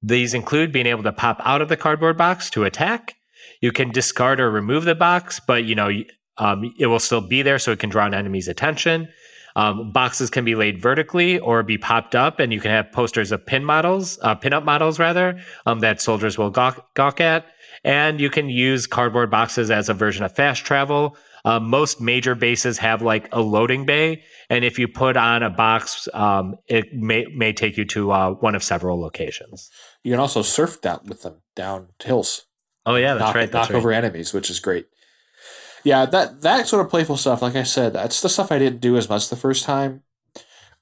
These include being able to pop out of the cardboard box to attack. You can discard or remove the box, but you know um, it will still be there, so it can draw an enemy's attention. Um, boxes can be laid vertically or be popped up, and you can have posters of pin models, uh, pin-up models rather, um, that soldiers will gawk, gawk at. And you can use cardboard boxes as a version of fast travel. Uh, most major bases have like a loading bay, and if you put on a box, um, it may may take you to uh, one of several locations. You can also surf down with them down hills. Oh yeah, that's knock, right. That's knock right. over enemies, which is great yeah, that that sort of playful stuff, like I said, that's the stuff I didn't do as much the first time.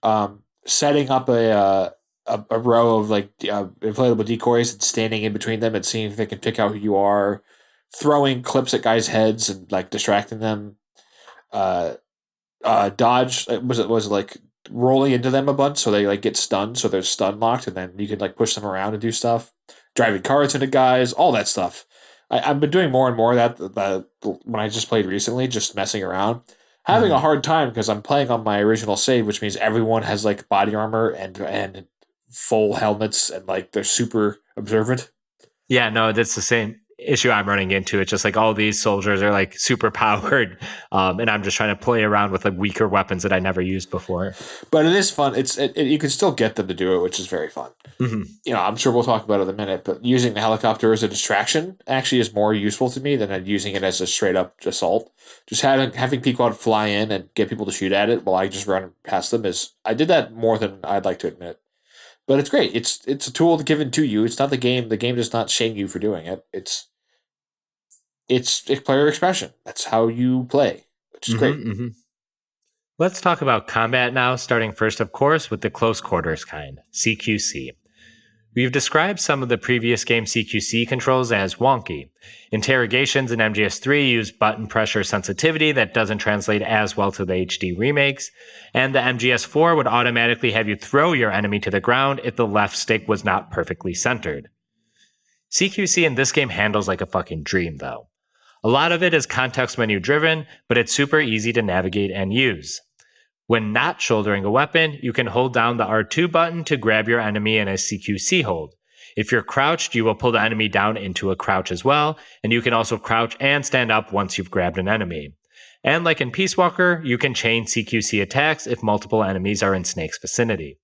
Um, setting up a uh, a, a, row of like uh, inflatable decoys and standing in between them and seeing if they can pick out who you are, throwing clips at guys' heads and like distracting them. Uh, uh, dodge uh, was it was like rolling into them a bunch so they like get stunned so they're stun locked and then you can like push them around and do stuff. Driving cars into guys, all that stuff. I, have been doing more and more of that, that when I just played recently, just messing around. Having mm-hmm. a hard time because I'm playing on my original save, which means everyone has like body armor and and full helmets and like they're super observant. Yeah, no, that's the same issue I'm running into. It's just like all these soldiers are like super powered, um, and I'm just trying to play around with like weaker weapons that I never used before. But it is fun. It's it, it, you can still get them to do it, which is very fun. Mm-hmm. You know, I'm sure we'll talk about it in a minute. But using the helicopter as a distraction actually is more useful to me than using it as a straight up assault. Just having having people fly in and get people to shoot at it while I just run past them is I did that more than I'd like to admit but it's great. It's it's a tool given to you. It's not the game. The game does not shame you for doing it. It's it's, it's player expression. That's how you play, which is Mhm, great. mhm. Let's talk about combat now, starting first, of course, with the close quarters kind, CQC. We've described some of the previous game CQC controls as wonky. Interrogations in MGS3 use button pressure sensitivity that doesn't translate as well to the HD remakes, and the MGS4 would automatically have you throw your enemy to the ground if the left stick was not perfectly centered. CQC in this game handles like a fucking dream, though. A lot of it is context menu driven, but it's super easy to navigate and use. When not shouldering a weapon, you can hold down the R2 button to grab your enemy in a CQC hold. If you're crouched, you will pull the enemy down into a crouch as well, and you can also crouch and stand up once you've grabbed an enemy. And like in Peace Walker, you can chain CQC attacks if multiple enemies are in Snake's vicinity.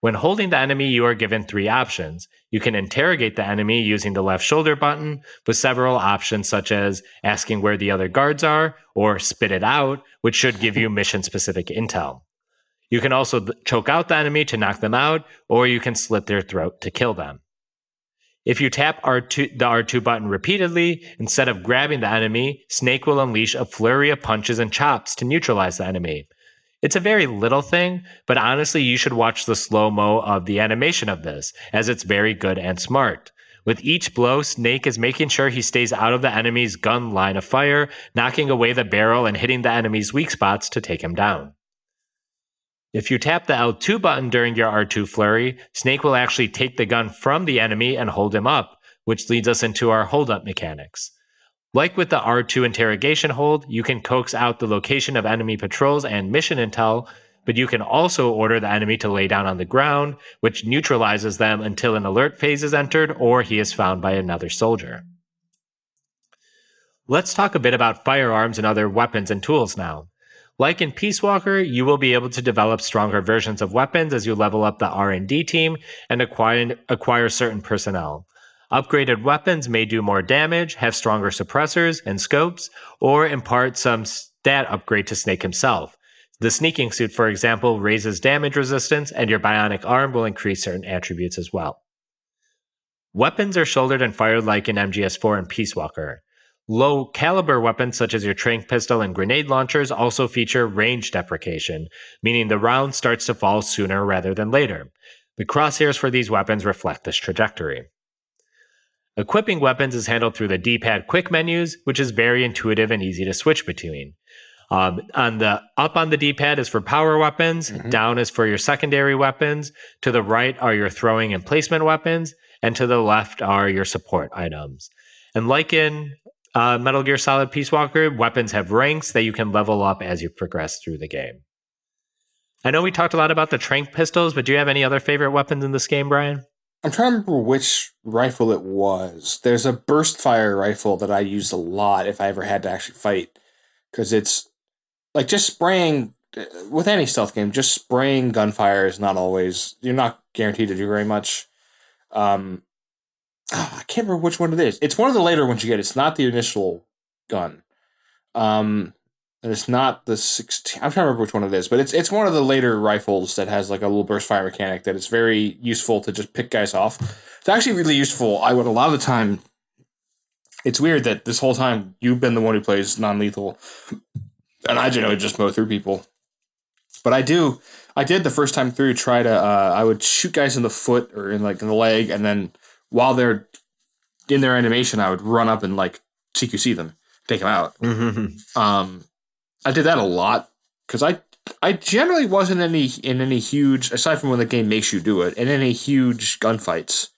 When holding the enemy, you are given three options. You can interrogate the enemy using the left shoulder button, with several options such as asking where the other guards are, or spit it out, which should give you mission specific intel. You can also choke out the enemy to knock them out, or you can slit their throat to kill them. If you tap R2, the R2 button repeatedly, instead of grabbing the enemy, Snake will unleash a flurry of punches and chops to neutralize the enemy. It's a very little thing, but honestly, you should watch the slow mo of the animation of this, as it's very good and smart. With each blow, Snake is making sure he stays out of the enemy's gun line of fire, knocking away the barrel and hitting the enemy's weak spots to take him down. If you tap the L2 button during your R2 flurry, Snake will actually take the gun from the enemy and hold him up, which leads us into our hold up mechanics. Like with the R2 interrogation hold, you can coax out the location of enemy patrols and mission intel, but you can also order the enemy to lay down on the ground, which neutralizes them until an alert phase is entered or he is found by another soldier. Let's talk a bit about firearms and other weapons and tools now. Like in Peace Walker, you will be able to develop stronger versions of weapons as you level up the R&D team and acquire, acquire certain personnel. Upgraded weapons may do more damage, have stronger suppressors and scopes, or impart some stat upgrade to Snake himself. The sneaking suit, for example, raises damage resistance, and your bionic arm will increase certain attributes as well. Weapons are shouldered and fired like in MGS4 and Peace Walker. Low caliber weapons such as your trank pistol and grenade launchers also feature range deprecation, meaning the round starts to fall sooner rather than later. The crosshairs for these weapons reflect this trajectory. Equipping weapons is handled through the D-pad quick menus, which is very intuitive and easy to switch between. Um, on the up on the D-pad is for power weapons, Mhm. down is for your secondary weapons, to the right are your throwing and placement weapons, and to the left are your support items. And like in uh, Metal Gear Solid Peace Walker, weapons have ranks that you can level up as you progress through the game. I know we talked a lot about the trank pistols, but do you have any other favorite weapons in this game, Brian? I'm trying to remember which rifle it was. There's a burst fire rifle that I used a lot if I ever had to actually fight, because it's like just spraying uh, with any stealth game. Just spraying gunfire is not always. You're not guaranteed to do very much. Um, ah, I can't remember which one it is. It's one of the later ones you get. It's not the initial gun. Um, and it's not the 16. I'm trying to remember which one it is, but it's it's one of the later rifles that has like a little burst fire mechanic that is very useful to just pick guys off. It's actually really useful. I would a lot of the time. It's weird that this whole time you've been the one who plays non lethal, and I generally just mow through people. But I do. I did the first time through try to. Uh, I would shoot guys in the foot or in like in the leg, and then while they're in their animation, I would run up and like CQC them, take them out. Um, I did that a lot because I I generally wasn't any in any huge aside from when the game makes you do it in any huge gunfights.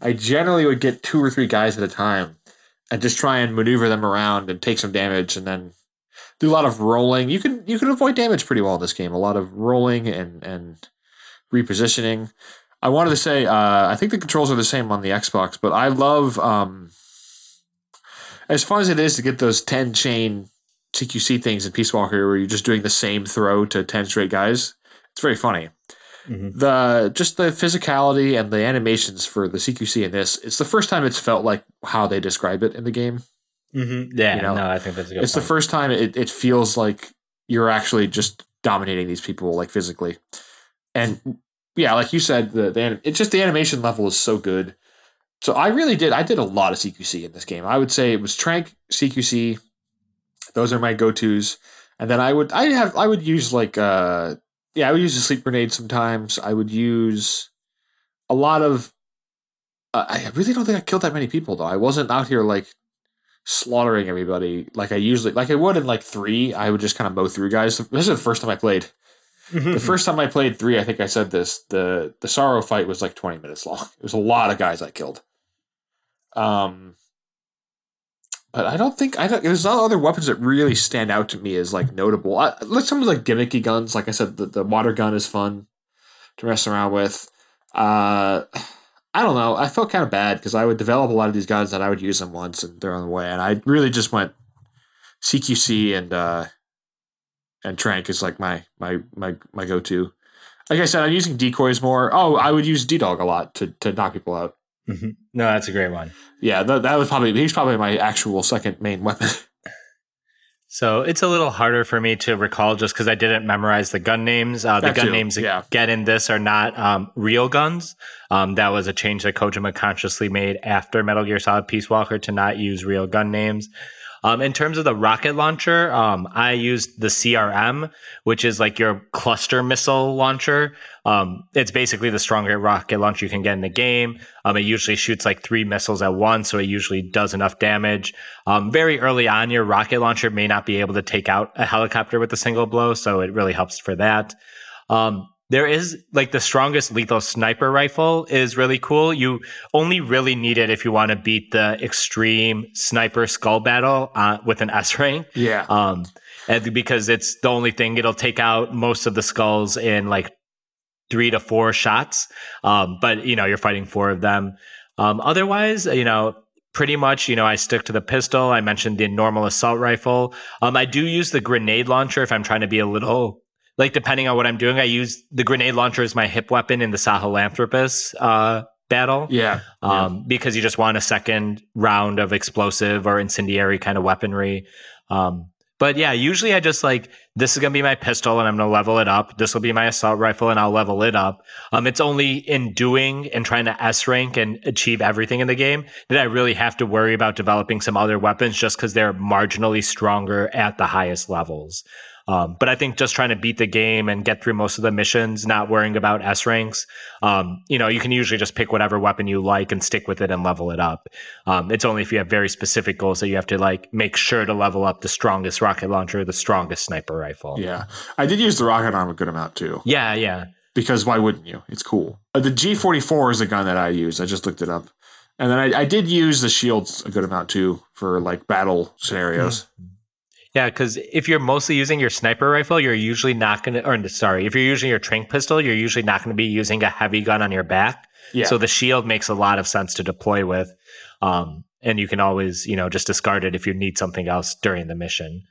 I generally would get two or three guys at a time and just try and maneuver them around and take some damage and then do a lot of rolling. You can you can avoid damage pretty well in this game. A lot of rolling and and repositioning. I wanted to say uh, I think the controls are the same on the Xbox, but I love um, as fun as it is to get those ten chain CQC things in Peace Walker where you're just doing the same throw to 10 straight guys. It's very funny. Mhm. The just the physicality and the animations for the CQC in this, it's the first time it's felt like how they describe it in the game. Mm-hmm. Yeah, You know, no, I think that's a good it's the first time it, it feels like you're actually just dominating these people like physically. And yeah, like you said, the, the it's just the animation level is so good. So I really did. I did a lot of CQC in this game. I would say it was Trank, CQC. Those are my go tos. And then I would I have I would use like uh yeah I would use a sleep grenade sometimes. I would use a lot of. Uh, I really don't think I killed that many people though. I wasn't out here like slaughtering everybody like I usually like I would in like three. I would just kind of mow through guys. This is the first time I played. the first time I played three, I think I said this. the The sorrow fight was like twenty minutes long. It was a lot of guys I killed. Um, but I don't think I don't. There's no other weapons that really stand out to me as like notable. I, like some of the gimmicky guns, like I said, the, the water gun is fun to mess around with. Uh, I don't know. I felt kind of bad because I would develop a lot of these guns that I would use them once and they're on the way, and I really just went CQC and uh, and Trank is like my my my my go to. Like I said, I'm using decoys more. Oh, I would use D Dog a lot to to knock people out. Mm-hmm. No, that's a great one. Yeah, that, that was probably he's probably my actual second main weapon. So it's a little harder for me to recall just because I didn't memorize the gun names. Uh, the That gun too, names yeah. get in this are not um, real guns. Um, that was a change that Kojima consciously made after Metal Gear Solid Peace Walker to not use real gun names. Um, in terms of the rocket launcher, um, I used the CRM, which is like your cluster missile launcher. Um, it's basically the stronger rocket launcher you can get in the game. Um, it usually shoots like three missiles at once, so it usually does enough damage. Um, very early on, your rocket launcher may not be able to take out a helicopter with a single blow, so it really helps for that. Um, there is like the strongest lethal sniper rifle is really cool. You only really need it if you want to beat the extreme sniper skull battle uh, with an S rank. yeah, Um, and because it's the only thing it'll take out most of the skulls in like three to four shots. Um, but you know, you're fighting four of them. Um, otherwise, you know, pretty much, you know, I stick to the pistol. I mentioned the normal assault rifle. Um, I do use the grenade launcher if I'm trying to be a little like depending on what I'm doing. I use the grenade launcher as my hip weapon in the Sahelanthropus uh, battle yeah, um, because you just want a second round of explosive or incendiary kind of weaponry. Um, but yeah, usually I just like this is gonna be my pistol and I'm gonna level it up. This will be my assault rifle and I'll level it up. Um, it's only in doing and trying to S rank and achieve everything in the game that I really have to worry about developing some other weapons just because they're marginally stronger at the highest levels. Um, but I think just trying to beat the game and get through most of the missions, not worrying about S ranks, um, you know, you can usually just pick whatever weapon you like and stick with it and level it up. Um, it's only if you have very specific goals that you have to like make sure to level up the strongest rocket launcher, the strongest sniper rifle. yeah. I did use the rocket arm a good amount too, yeah, yeah. because why wouldn't you? It's cool. Uh, the G44 is the gun that I use. I just looked it up, and then I, I did use the shields a good amount too for like battle scenarios. Yeah, because if you're mostly using your sniper rifle, you're usually not going to, or sorry, if you're using your trank pistol, you're usually not going to be using a heavy gun on your back. Yeah, So the shield makes a lot of sense to deploy with. Um, and you can always, you know, just discard it if you need something else during the mission.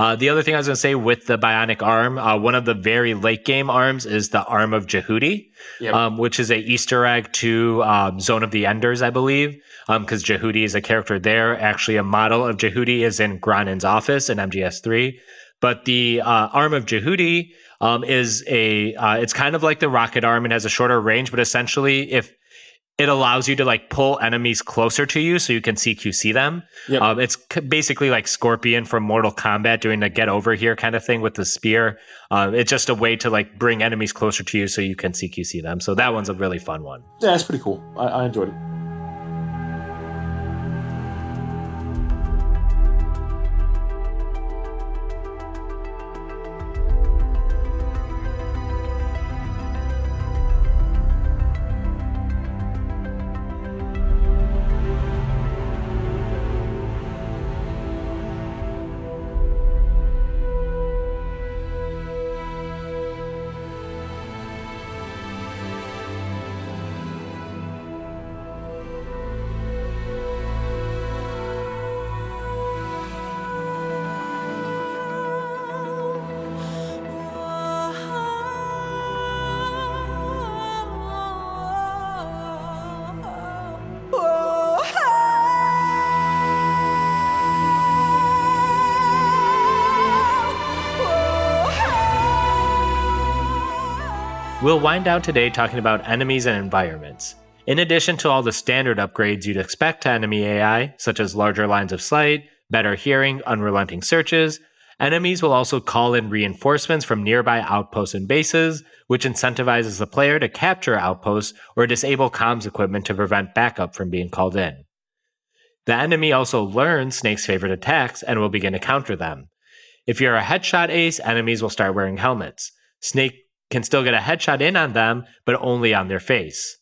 Uh, the other thing I was going to say with the bionic arm, uh, one of the very late game arms is the arm of Jehuty, Yep. um, which is a Easter egg to um, Zone of the Enders, I believe, because Jehuty is a character there. Actually, a model of Jehuty is in Granin's office in MGS3. But the uh, arm of Jehuty um, is a, uh, it's kind of like the rocket arm and has a shorter range, but essentially, if it allows you to like pull enemies closer to you so you can CQC them. Yep. Um, it's c- basically like Scorpion from Mortal Kombat doing the get over here kind of thing with the spear. Um, it's just a way to like bring enemies closer to you so you can CQC them. So that one's a really fun one. yeah, it's pretty cool. I, I enjoyed it. We'll wind down today talking about enemies and environments. In addition to all the standard upgrades you'd expect to enemy AI, such as larger lines of sight, better hearing, unrelenting searches, enemies will also call in reinforcements from nearby outposts and bases, which incentivizes the player to capture outposts or disable comms equipment to prevent backup from being called in. The enemy also learns Snake's favorite attacks and will begin to counter them. If you're a headshot ace, enemies will start wearing helmets. Snake can still get a headshot in on them, but only on their face.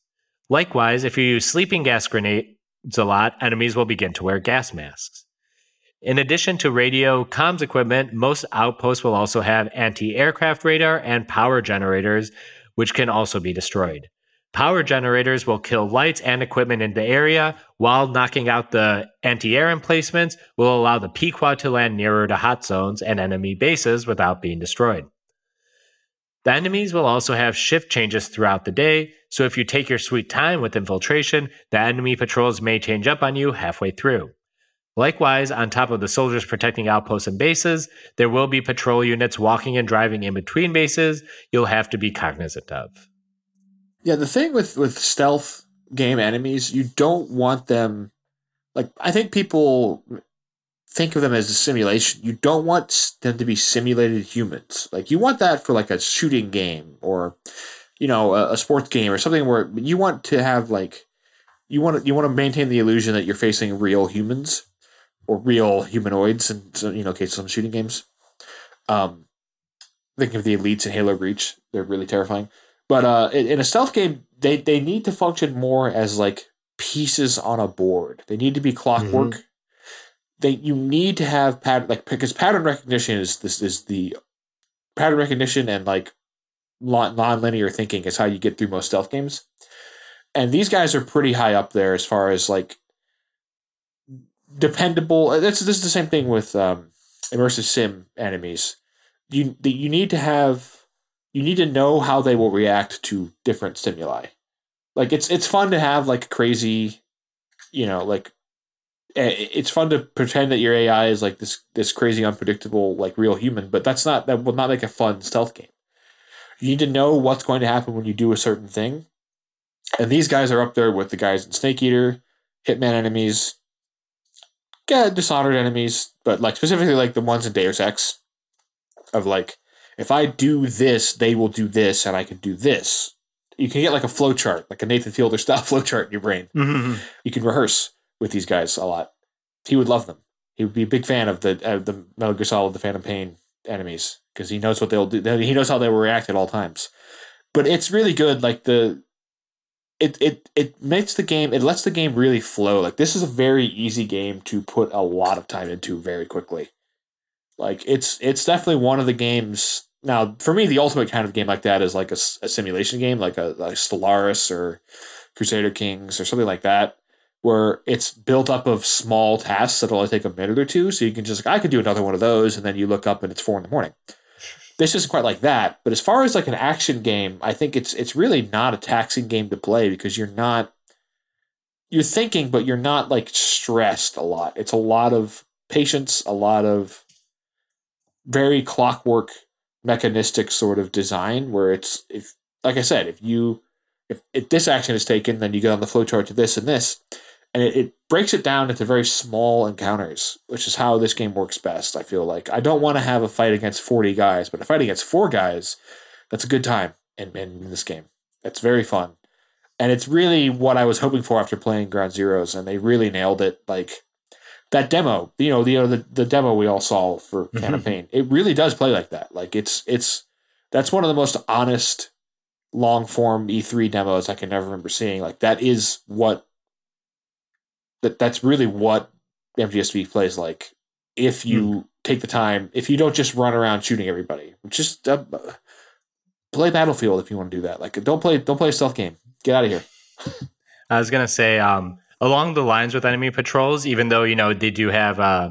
Likewise, if you use sleeping gas grenades a lot, enemies will begin to wear gas masks. In addition to radio comms equipment, most outposts will also have anti aircraft radar and power generators, which can also be destroyed. Power generators will kill lights and equipment in the area, while knocking out the anti air emplacements will allow the Pequod to land nearer to hot zones and enemy bases without being destroyed. The enemies will also have shift changes throughout the day, so if you take your sweet time with infiltration, the enemy patrols may change up on you halfway through. Likewise, on top of the soldiers protecting outposts and bases, there will be patrol units walking and driving in between bases you'll have to be cognizant of. Yeah, the thing with with stealth game enemies, you don't want them like I think people think of them as a simulation. You don't want them to be simulated humans. Like you want that for like a shooting game or you know a, a sports game or something where you want to have like you want to you want to maintain the illusion that you're facing real humans or real humanoids in you know cases of shooting games. Um, think of the elites in Halo Reach; they're really terrifying. But uh, in, in a stealth game, they they need to function more as like pieces on a board. They need to be clockwork. Mm-hmm. They you need to have pattern like because pattern recognition is this is the pattern recognition and like non-linear thinking is how you get through most stealth games. And these guys are pretty high up there as far as like dependable. That's this is the same thing with um, immersive sim enemies. You you need to have you need to know how they will react to different stimuli. Like it's it's fun to have like crazy, you know, like it's fun to pretend that your AI is like this this crazy unpredictable like real human, but that's not that will not make a fun stealth game. You need to know what's going to happen when you do a certain thing. And these guys are up there with the guys in Snake Eater, Hitman enemies, yeah, Dishonored enemies, but like specifically like the ones in Deus Ex of like if I do this, they will do this, and I can do this. You can get like a flow chart, like a Nathan Fielder style flow chart in your brain. Mm-hmm. You can rehearse with these guys a lot. He would love them. He would be a big fan of the uh, the Metal Gear Solid, the Phantom Pain enemies because he knows what they'll do. He knows how they will react at all times. But it's really good. Like the it it it makes the game it lets the game really flow. Like this is a very easy game to put a lot of time into very quickly. Like it's it's definitely one of the games now, for me, the ultimate kind of game like that is like a, a simulation game, like a like Stellaris or Crusader Kings or something like that, where it's built up of small tasks that'll only take a minute or two. So you can just like, I could do another one of those, and then you look up and it's four in the morning. This isn't quite like that, but as far as like an action game, I think it's it's really not a taxing game to play because you're not you're thinking, but you're not like stressed a lot. It's a lot of patience, a lot of very clockwork mechanistic sort of design where it's if like I said, if you if, if this action is taken, then you get on the flowchart to this and this. And it, it breaks it down into very small encounters, which is how this game works best, I feel like. I don't want to have a fight against 40 guys, but a fight against four guys, that's a good time in, in this game. It's very fun. And it's really what I was hoping for after playing Ground Zeroes, and they really nailed it. Like that demo, you know, the you know, the, the demo we all saw for mm-hmm. Pain, it really does play like that. Like it's it's that's one of the most honest long form E3 demos I can ever remember seeing. Like that is what that that's really what MGSV plays like. If you mm. take the time, if you don't just run around shooting everybody, just uh, play Battlefield if you want to do that. Like don't play don't play a stealth game. Get out of here. I was gonna say, um, along the lines with enemy patrols, even though you know they do have uh,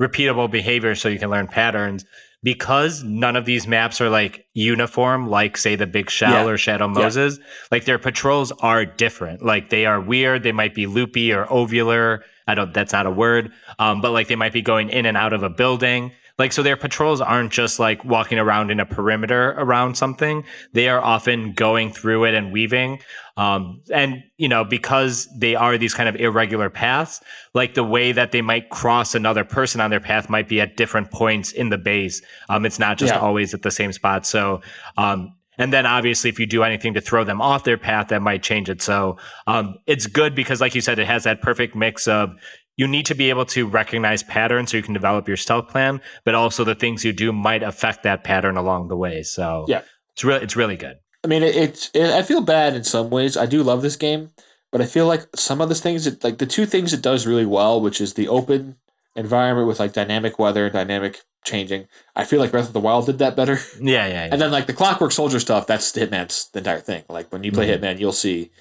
repeatable behavior, so you can learn patterns. Because none of these maps are like uniform, like say the Big Shell yeah. or Shadow Moses, yeah. like their patrols are different. Like they are weird. They might be loopy or ovular. I don't. That's not a word. Um, but like they might be going in and out of a building. Like, so their patrols aren't just like walking around in a perimeter around something. They are often going through it and weaving. Um, and, you know, because they are these kind of irregular paths, like the way that they might cross another person on their path might be at different points in the base. Um, it's not just Yeah. always at the same spot. So, um, and then obviously, if you do anything to throw them off their path, that might change it. So um, it's good because, like you said, it has that perfect mix of you need to be able to recognize patterns so you can develop your stealth plan, but also the things you do might affect that pattern along the way. So Yeah. it's really it's really good. I mean, it, it's. It, I feel bad in some ways. I do love this game, but I feel like some of the things, it, like the two things it does really well, which is the open environment with like dynamic weather, dynamic changing. I feel like Breath of the Wild did that better. Yeah, yeah, yeah. And then like the Clockwork Soldier stuff, that's Hitman's the entire thing. Like when you play Mhm. Hitman, you'll see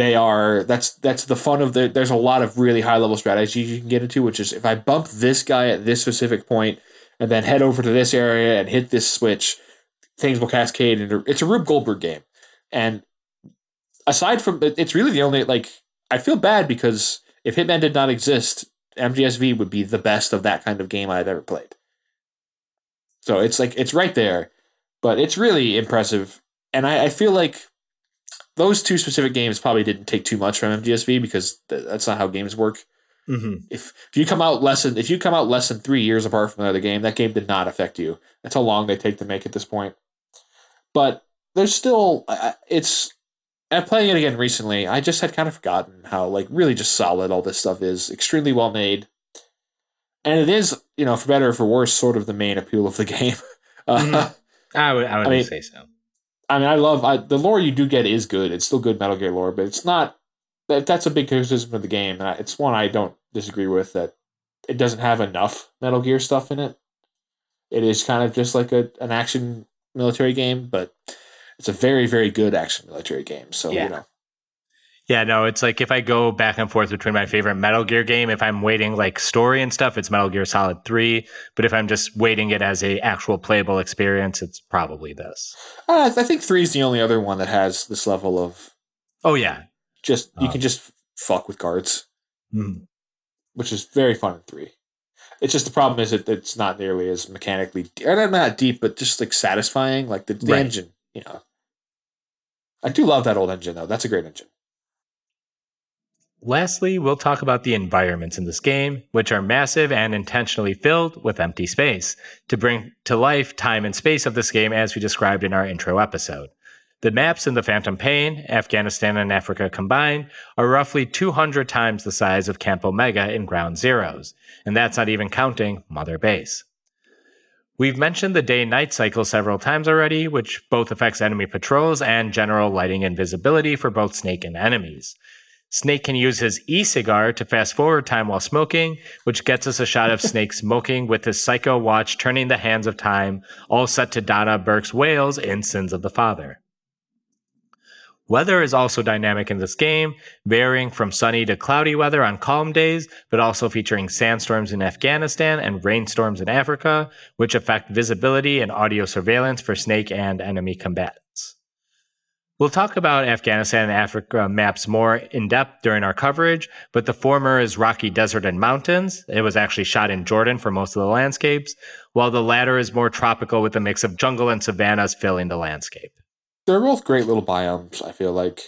they are that's that's the fun of the there's a lot of really high level strategies you can get into, which is if I bump this guy at this specific point and then head over to this area and hit this switch, things will cascade and it's a Rube Goldberg game. And aside from it's really the only like I feel bad because if Hitman did not exist, MGSV would be the best of that kind of game I've ever played. So it's like it's right there, but it's really impressive. And I, I feel like those two specific games probably didn't take too much from MGSV because th- that's not how games work. hmm If if you come out less than if you come out less than three years apart from another game, that game did not affect you. That's how long they take to make at this point. But there's still it's. At playing it again recently, I just had kind of forgotten how like really just solid all this stuff is. Extremely well made, and it is you know for better or for worse sort of the main appeal of the game. Uh, Mhm. I would I would I mean- say so. I mean, I love I, the lore you do get is good. It's still good Metal Gear lore, but it's not. That, that's a big criticism of the game, and I, it's one I don't disagree with. That it doesn't have enough Metal Gear stuff in it. It is kind of just like a an action military game, but it's a very very good action military game. So Yeah. you know, Yeah, no, it's like if I go back and forth between my favorite Metal Gear game, if I'm waiting like story and stuff, it's Metal Gear Solid 3. But if I'm just waiting it as a actual playable experience, it's probably this. uh, I think three is the only other one that has this level of Oh yeah. just you Oh. can just fuck with guards. Mhm. which is very fun in three. It's just the problem is that it's not nearly as mechanically, or not- not deep, but just like satisfying. Like the, the Right. engine, you know. I do love that old engine though. That's a great engine. Lastly, we'll talk about the environments in this game, which are massive and intentionally filled with empty space to bring to life time and space of this game as we described in our intro episode. The maps in the Phantom Pain, Afghanistan and Africa combined, are roughly 200 times the size of Camp Omega in Ground Zeroes, and that's not even counting Mother Base. We've mentioned the day night cycle several times already, which both affects enemy patrols and general lighting and visibility for both Snake and enemies. Snake can use his e cigar to fast forward time while smoking, which gets us a shot of Snake smoking with his psycho watch turning the hands of time, all set to Donna Burke's wails in Sins of the Father. Weather is also dynamic in this game, varying from sunny to cloudy weather on calm days, but also featuring sandstorms in Afghanistan and rainstorms in Africa, which affect visibility and audio surveillance for Snake and enemy combatants. We'll talk about Afghanistan and Africa maps more in depth during our coverage, but the former is rocky desert and mountains. It was actually shot in Jordan for most of the landscapes, while the latter is more tropical with a mix of jungle and savannas filling the landscape. They're both great little biomes. I feel like.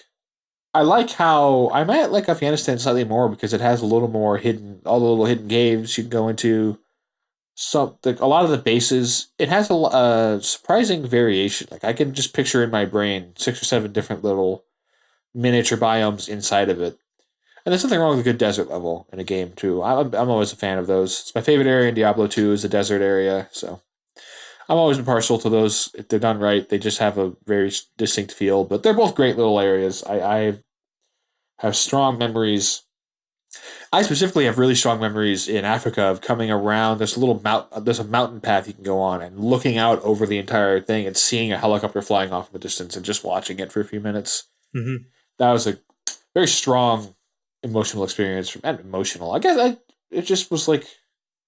I like how I might like Afghanistan slightly more because it has a little more hidden, all the little hidden caves you can go into. Some like a lot of the bases, it has a surprising variation. Like I can just picture in my brain six or seven different little miniature biomes inside of it. And there's nothing wrong with a good desert level in a game too. I'm I'm always a fan of those. It's my favorite area in Diablo 2 is the desert area. So I'm always impartial to those. If they're done right, they just have a very distinct feel. But they're both great little areas. I, I have strong memories. I specifically have really strong memories in Africa of coming around. this little mount. There's a mountain path you can go on and looking out over the entire thing and seeing a helicopter flying off in the distance and just watching it for a few minutes. Mm-hmm. That was a very strong emotional experience. And emotional, I guess. I it just was like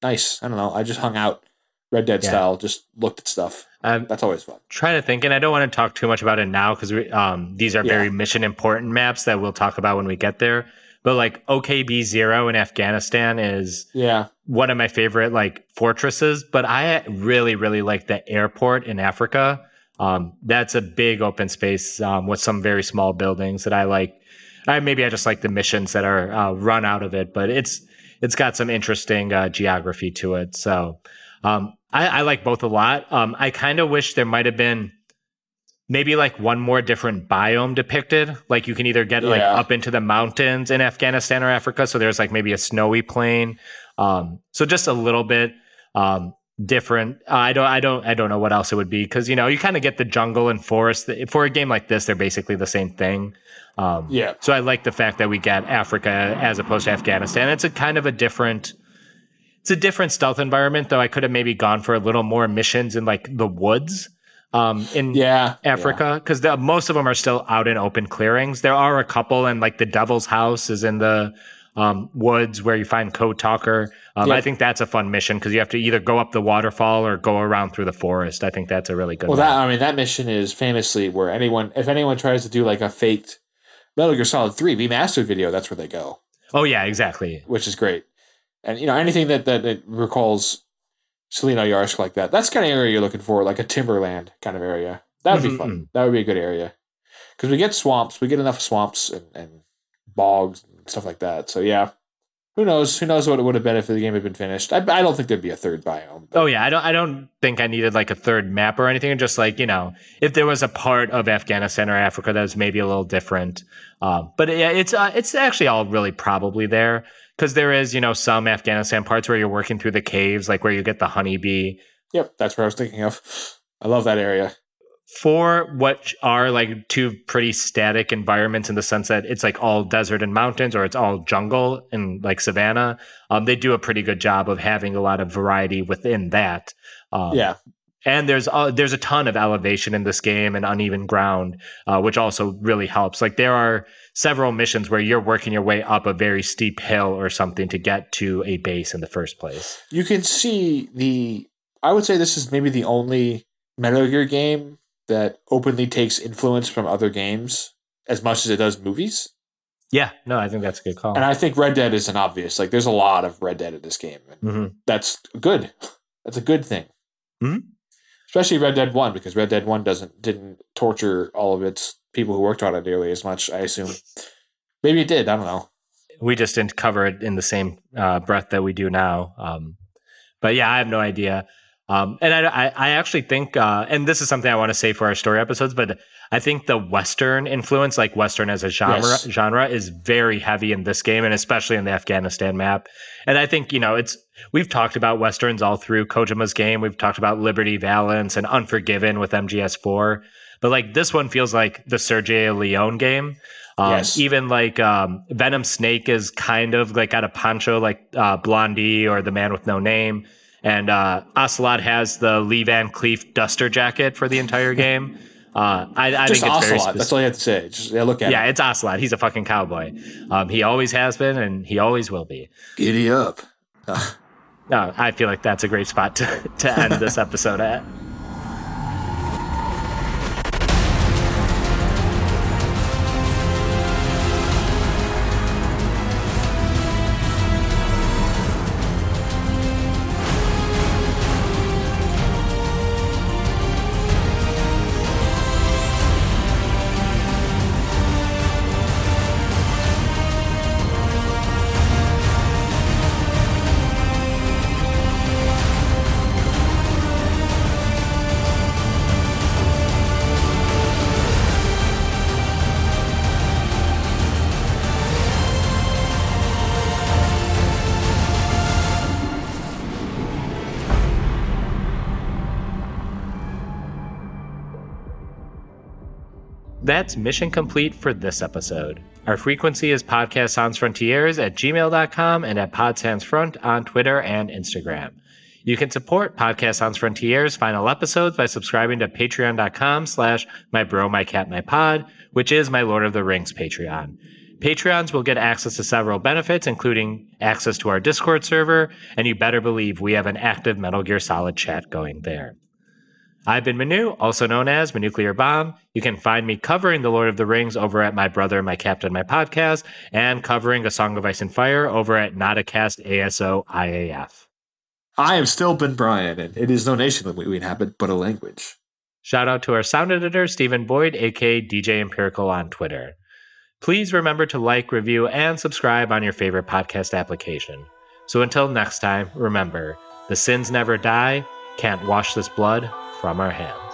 nice. I don't know. I just hung out, Red Dead Yeah. style, just looked at stuff. Um, That's always fun. trying to think, and I don't want to talk too much about it now because um, these are very mission important maps that we'll talk about when we get there. But like OKB Zero in Afghanistan is Yeah. one of my favorite like fortresses. But I really, really like the airport in Africa. Um, that's a big open space um, with some very small buildings that I like. I maybe I just like the missions that are uh, run out of it, but it's it's got some interesting uh, geography to it. So um, I, I like both a lot. Um, I kind of wish there might have been maybe like one more different biome depicted. Like you can either get like up into the mountains in Afghanistan or Africa. So there's like maybe a snowy plain. Um, so just a little bit um, different. Uh, I don't, I don't, I don't know what else it would be because you know you kind of get the jungle and forest. For a game like this, they're basically the same thing. Um, Yeah. So I like the fact that we get Africa as opposed to Afghanistan. It's a kind of a different. It's a different stealth environment, though. I could have maybe gone for a little more missions in like the woods. Um, in Yeah. Africa because most of them are still out in open clearings. There are a couple, and like the Devil's House is in the um, woods where you find Code Talker. Um, Yeah. I think that's a fun mission because you have to either go up the waterfall or go around through the forest. I think that's a really good Well, one. that I mean, that mission is famously where anyone, if anyone tries to do like a faked Metal Gear Solid Three remastered video, that's where they go, oh yeah, exactly. which is great. And you know, anything that that, that recalls Tselinoyarsk like that, that's the kind of area you're looking for, like a Timberland kind of area. That would be fun. That would be a good area because we get swamps, we get enough swamps and, and bogs and stuff like that. So yeah. Who knows? Who knows what it would have been if the game had been finished? I, I don't think there'd be a third biome. Oh yeah, I don't. I don't think I needed like a third map or anything. Just like you know, if there was a part of Afghanistan or Africa that was maybe a little different, um, but yeah, it's uh, it's actually all really probably there because there is you know some Afghanistan parts where you're working through the caves, like where you get the honeybee. Yep, that's what I was thinking of. I love that area. For what are like two pretty static environments in the sense that it's like all desert and mountains, or it's all jungle and like savannah, um, they do a pretty good job of having a lot of variety within that. Um, yeah, and there's uh, there's a ton of elevation in this game and uneven ground, uh, which also really helps. Like there are several missions where you're working your way up a very steep hill or something to get to a base in the first place. you can see the. I would say this is maybe the only Metal Gear game that openly takes influence from other games as much as it does movies. Yeah, no, I think that's a good call. And I think Red Dead is an obvious. Like, there's a lot of Red Dead in this game, and hmm that's good. That's a good thing. Mhm. Especially Red Dead One, because Red Dead One doesn't didn't torture all of its people who worked on it nearly as much. I assume. Maybe it did. I don't know. We just didn't cover it in the same uh, breath that we do now. Um, but yeah, I have no idea. Um, and I, I, I actually think, uh, and this is something I want to say for our story episodes, but I think the Western influence, like Western as a genre, Yes. genre, is very heavy in this game, and especially in the Afghanistan map. And I think you know, it's we've talked about westerns all through Kojima's game. We've talked about Liberty Valance and Unforgiven with MGS4, but like this one feels like the Sergio Leone game. Um, Yes. Even like um, Venom Snake is kind of like got a poncho like uh, Blondie or the Man with No Name. And uh, Ocelot has the Lee Van Cleef duster jacket for the entire game. Uh, I, I Just think it's very Ocelot. That's all you have to say. Just yeah, look at Yeah, it. it's Ocelot. He's a fucking cowboy. Um, he always has been, and he always will be. Giddy up. No, I feel like that's a great spot to, to end this episode at. That's mission complete for this episode. Our frequency is Podcast Sans Frontiers at gmail.com and at Pod Sans Front on Twitter and Instagram. You can support Podcast Sans Frontiers final episodes by subscribing to patreon.com slash my bro, my cat, my pod, which is my Lord of the Rings Patreon. Patreons will get access to several benefits, including access to our Discord server, and you better believe we have an active Metal Gear Solid chat going there. I've been Manu, also known as Manuclear Bomb. You can find me covering The Lord of the Rings over at My Brother, My Captain, My Podcast, and covering A Song of Ice and Fire over at Notacast ASOIAF. I have still been Brian, and it is no nation that we inhabit, but a language. Shout out to our sound editor, Stephen Boyd, aka DJ Empirical on Twitter. Please remember to like, review, and subscribe on your favorite podcast application. So until next time, remember the sins never die, can't wash this blood from our hands.